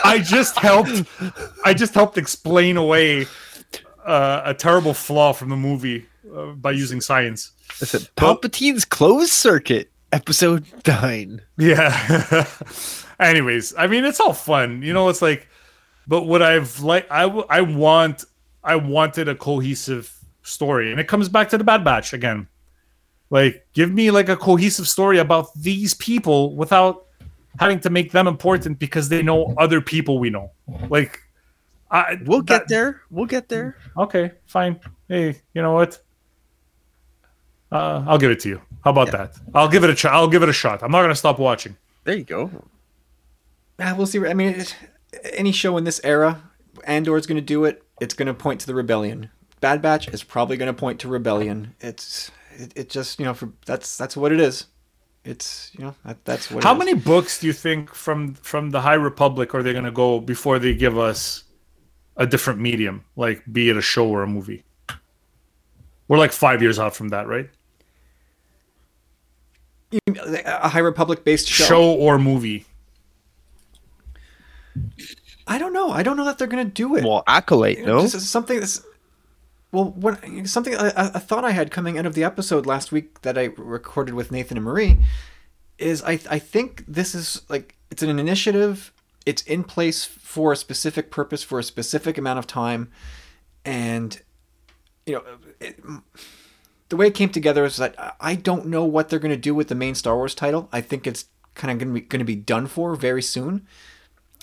I just helped. I just helped explain away uh, a terrible flaw from the movie uh, by using science. Listen, Palpatine's closed circuit, episode nine. Yeah. [laughs] Anyways, I mean, it's all fun, you know. It's like, but what I've like, I w- I want, I wanted a cohesive story, and it comes back to the Bad Batch again. Like, give me like a cohesive story about these people without having to make them important because they know other people we know. Like, I We'll that- get there. We'll get there. Okay, fine. Hey, you know what? Uh, I'll give it to you. How about that? I'll give it a try. I'll give it a shot. I'm not gonna stop watching. There you go. Ah, we'll see. I mean, any show in this era, Andor's going to do it. It's going to point to the rebellion. Bad Batch is probably going to point to rebellion. It's it, it just you know for that's that's what it is. It's you know that, that's what. How it is. many books do you think from from the High Republic are they going to go before they give us a different medium, like be it a show or a movie? We're like five years out from that, right? a High Republic based show? Show or movie? I don't know. I don't know that they're gonna do it. Well, acolyte, You know, no. just something that's well, when something a, a thought I had coming out of the episode last week that I recorded with Nathan and Marie is I I think this is like it's an initiative. It's in place for a specific purpose for a specific amount of time, and you know, it, the way it came together is that I don't know what they're going to do with the main Star Wars title. I think it's kind of going to be going to be done for very soon,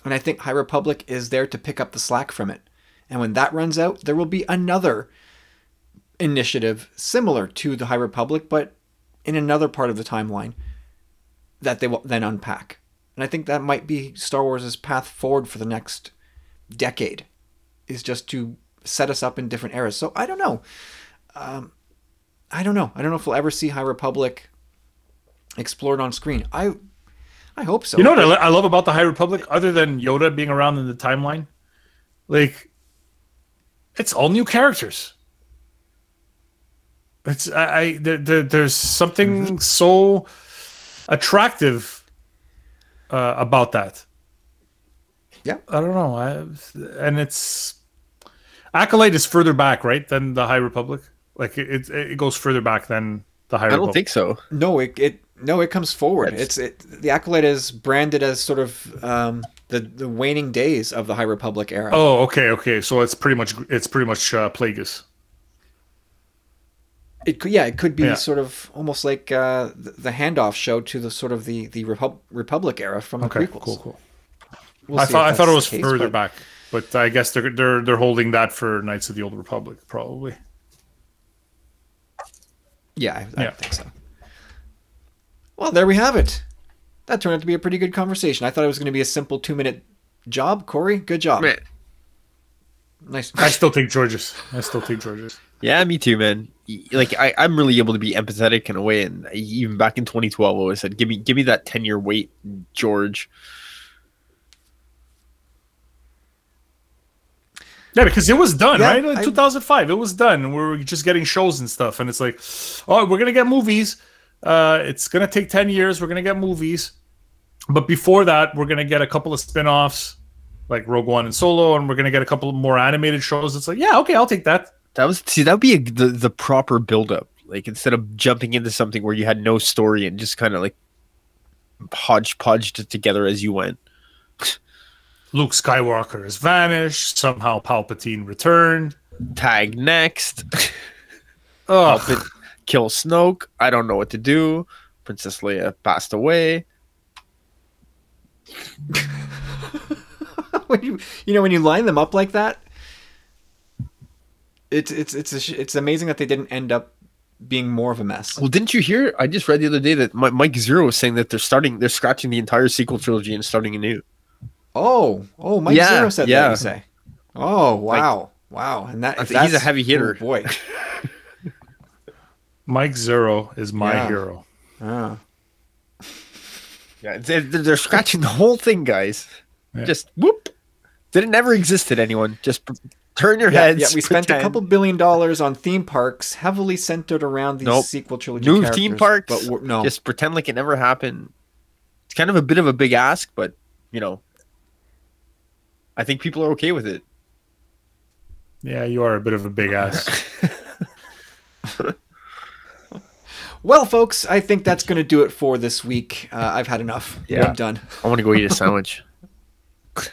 and I think High Republic is there to pick up the slack from it. And when that runs out, there will be another initiative similar to the High Republic, but in another part of the timeline that they will then unpack. And I think that might be Star Wars' path forward for the next decade, is just to set us up in different eras. So I don't know. Um, I don't know. I don't know if we'll ever see High Republic explored on screen. I I hope so. You know what I, I love about the High Republic, other than Yoda being around in the timeline? Like, it's all new characters. It's I, I there, there, there's something so attractive uh, about that. Yeah. I don't know. I, and it's Acolyte is further back, right, than the High Republic. Like it, it, it goes further back than the High Republic. I don't Republic. think so. No, it, it no, it comes forward. That's- It's it. The Acolyte is branded as sort of um, the the waning days of the High Republic era. Oh, okay, okay. So it's pretty much it's pretty much uh, Plagueis. It could, yeah, it could be Yeah. sort of almost like uh, the, the handoff show to the sort of the the Repub- Republic era from the Okay, prequels. cool, cool. We'll I thought I thought it was case, further but- back, but I guess they're they're they're holding that for Knights of the Old Republic, probably. Yeah, I, I Yeah. think so. Well, there we have it. That turned out to be a pretty good conversation. I thought it was going to be a simple two minute job. Corey, good job. Man. Nice. I still take George's. I still take George's. Yeah, me too, man. Like I, I'm really able to be empathetic in a way, and even back in 2012, I always said, "Give me, give me that 10 year wait, George." Yeah, because it was done, Yeah, right? In I- 2005, it was done. We were just getting shows and stuff, and it's like, oh, we're gonna get movies. Uh, it's gonna take 10 years. We're gonna get movies, but before that, we're gonna get a couple of spin-offs, like Rogue One and Solo, and we're gonna get a couple more animated shows. It's like, yeah, okay, I'll take that. That was see, that would be a, the the proper build up. Like instead of jumping into something where you had no story and just kind of like hodgepodged it together as you went. [laughs] Luke Skywalker has vanished. Somehow Palpatine returned. Tag next. [laughs] Oh, Palpat- kill Snoke. I don't know what to do. Princess Leia passed away. [laughs] when you you know when you line them up like that, it's it's it's a, it's amazing that they didn't end up being more of a mess. Well, didn't you hear? I just read the other day that Mike Zeroh was saying that they're starting, they're scratching the entire sequel trilogy and starting anew. Oh, oh, Mike Yeah, Zero said that. yeah. You say? Oh, wow, wow, and that I if think he's a heavy hitter. Oh, boy. [laughs] Mike Zeroh is my Yeah. hero. Ah. Yeah, they're, they're scratching the whole thing, guys. Yeah. Just whoop. Didn't never existed. Anyone just p- turn your Yeah, heads. yeah, we spent a couple billion dollars on theme parks, heavily centered around these Nope. sequel trilogy new characters, theme parks. But no, just pretend like it never happened. It's kind of a bit of a big ask, but you know, I think people are okay with it. Yeah, you are a bit of a big [laughs] ass. [laughs] well, folks, I think that's going to do it for this week. Uh, I've had enough. Yeah. I'm done. I want to go eat a sandwich. [laughs]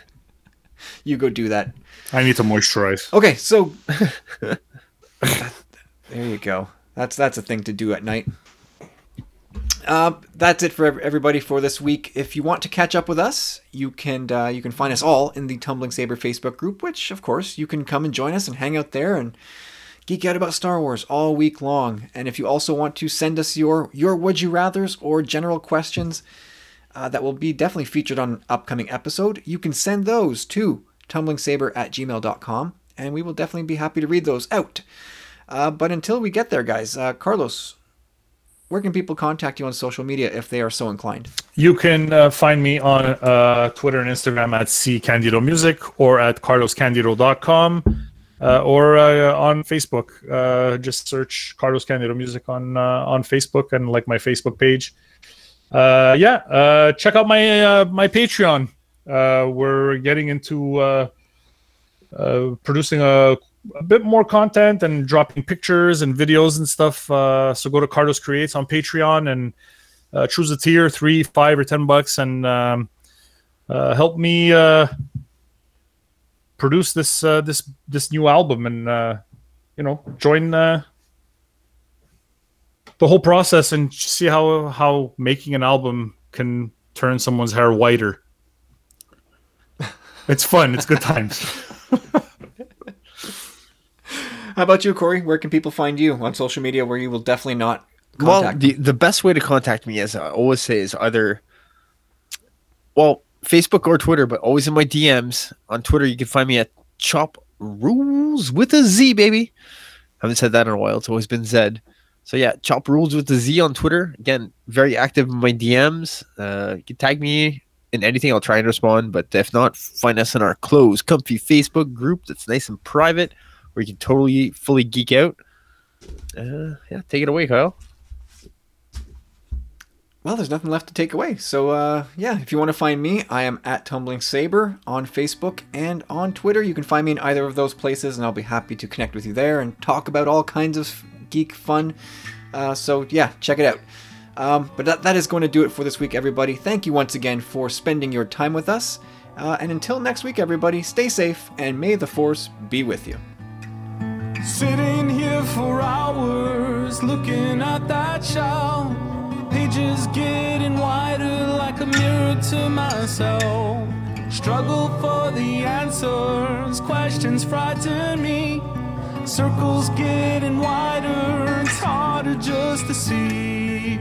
You go do that. I need to moisturize. Okay, so [laughs] there you go. That's that's a thing to do at night. Uh, that's it for everybody for this week. If you want to catch up with us, you can uh, you can find us all in the Tumbling Saber Facebook group, which of course you can come and join us and hang out there and geek out about Star Wars all week long. And if you also want to send us your your would you rather's or general questions uh, that will be definitely featured on an upcoming episode, you can send those to tumblingsaber at gmail.com and we will definitely be happy to read those out. Uh, but until we get there, guys, uh, Carlos, where can people contact you on social media if they are so inclined? You can uh, find me on uh, Twitter and Instagram at ccandido music or at carloscandido.com or uh, on Facebook. Uh, just search Carlos Candido Music on uh, on Facebook and like my Facebook page. Uh, yeah, uh, check out my uh, my Patreon. uh, we're getting into uh, uh, producing a, a bit more content and dropping pictures and videos and stuff. Uh, so go to Carlos Creates on Patreon and uh, choose a tier three, five, or ten bucks, and um, uh, help me uh, produce this uh, this this new album and uh, you know join uh, the whole process and see how how making an album can turn someone's hair whiter. It's fun. It's good times. [laughs] How about you, Corey? Where can people find you on social media where you will definitely not Well, the, the best way to contact me, as I always say, is either, well, Facebook or Twitter, but always in my DMs. On Twitter, you can find me at Chop Rules with a Z, baby. I haven't said that in a while. It's always been Zed. So yeah, Chop Rules with the Z on Twitter. Again, very active in my DMs. Uh, you can tag me in anything. I'll try and respond. But if not, find us in our closed, comfy Facebook group that's nice and private, where you can totally, fully geek out. Uh, yeah, take it away, Kyle. Well, there's nothing left to take away. So, uh, yeah, if you want to find me, I am at Tumbling Saber on Facebook and on Twitter. You can find me in either of those places, and I'll be happy to connect with you there and talk about all kinds of geek fun. Uh, so, yeah, check it out. Um, but that, that is going to do it for this week, everybody. Thank you once again for spending your time with us. Uh, and until next week, everybody, stay safe and may the Force be with you. Sitting here for hours, looking at that shelf pages getting wider like a mirror to myself. Struggle for the answers, questions frighten me. Circles getting wider, it's harder just to see.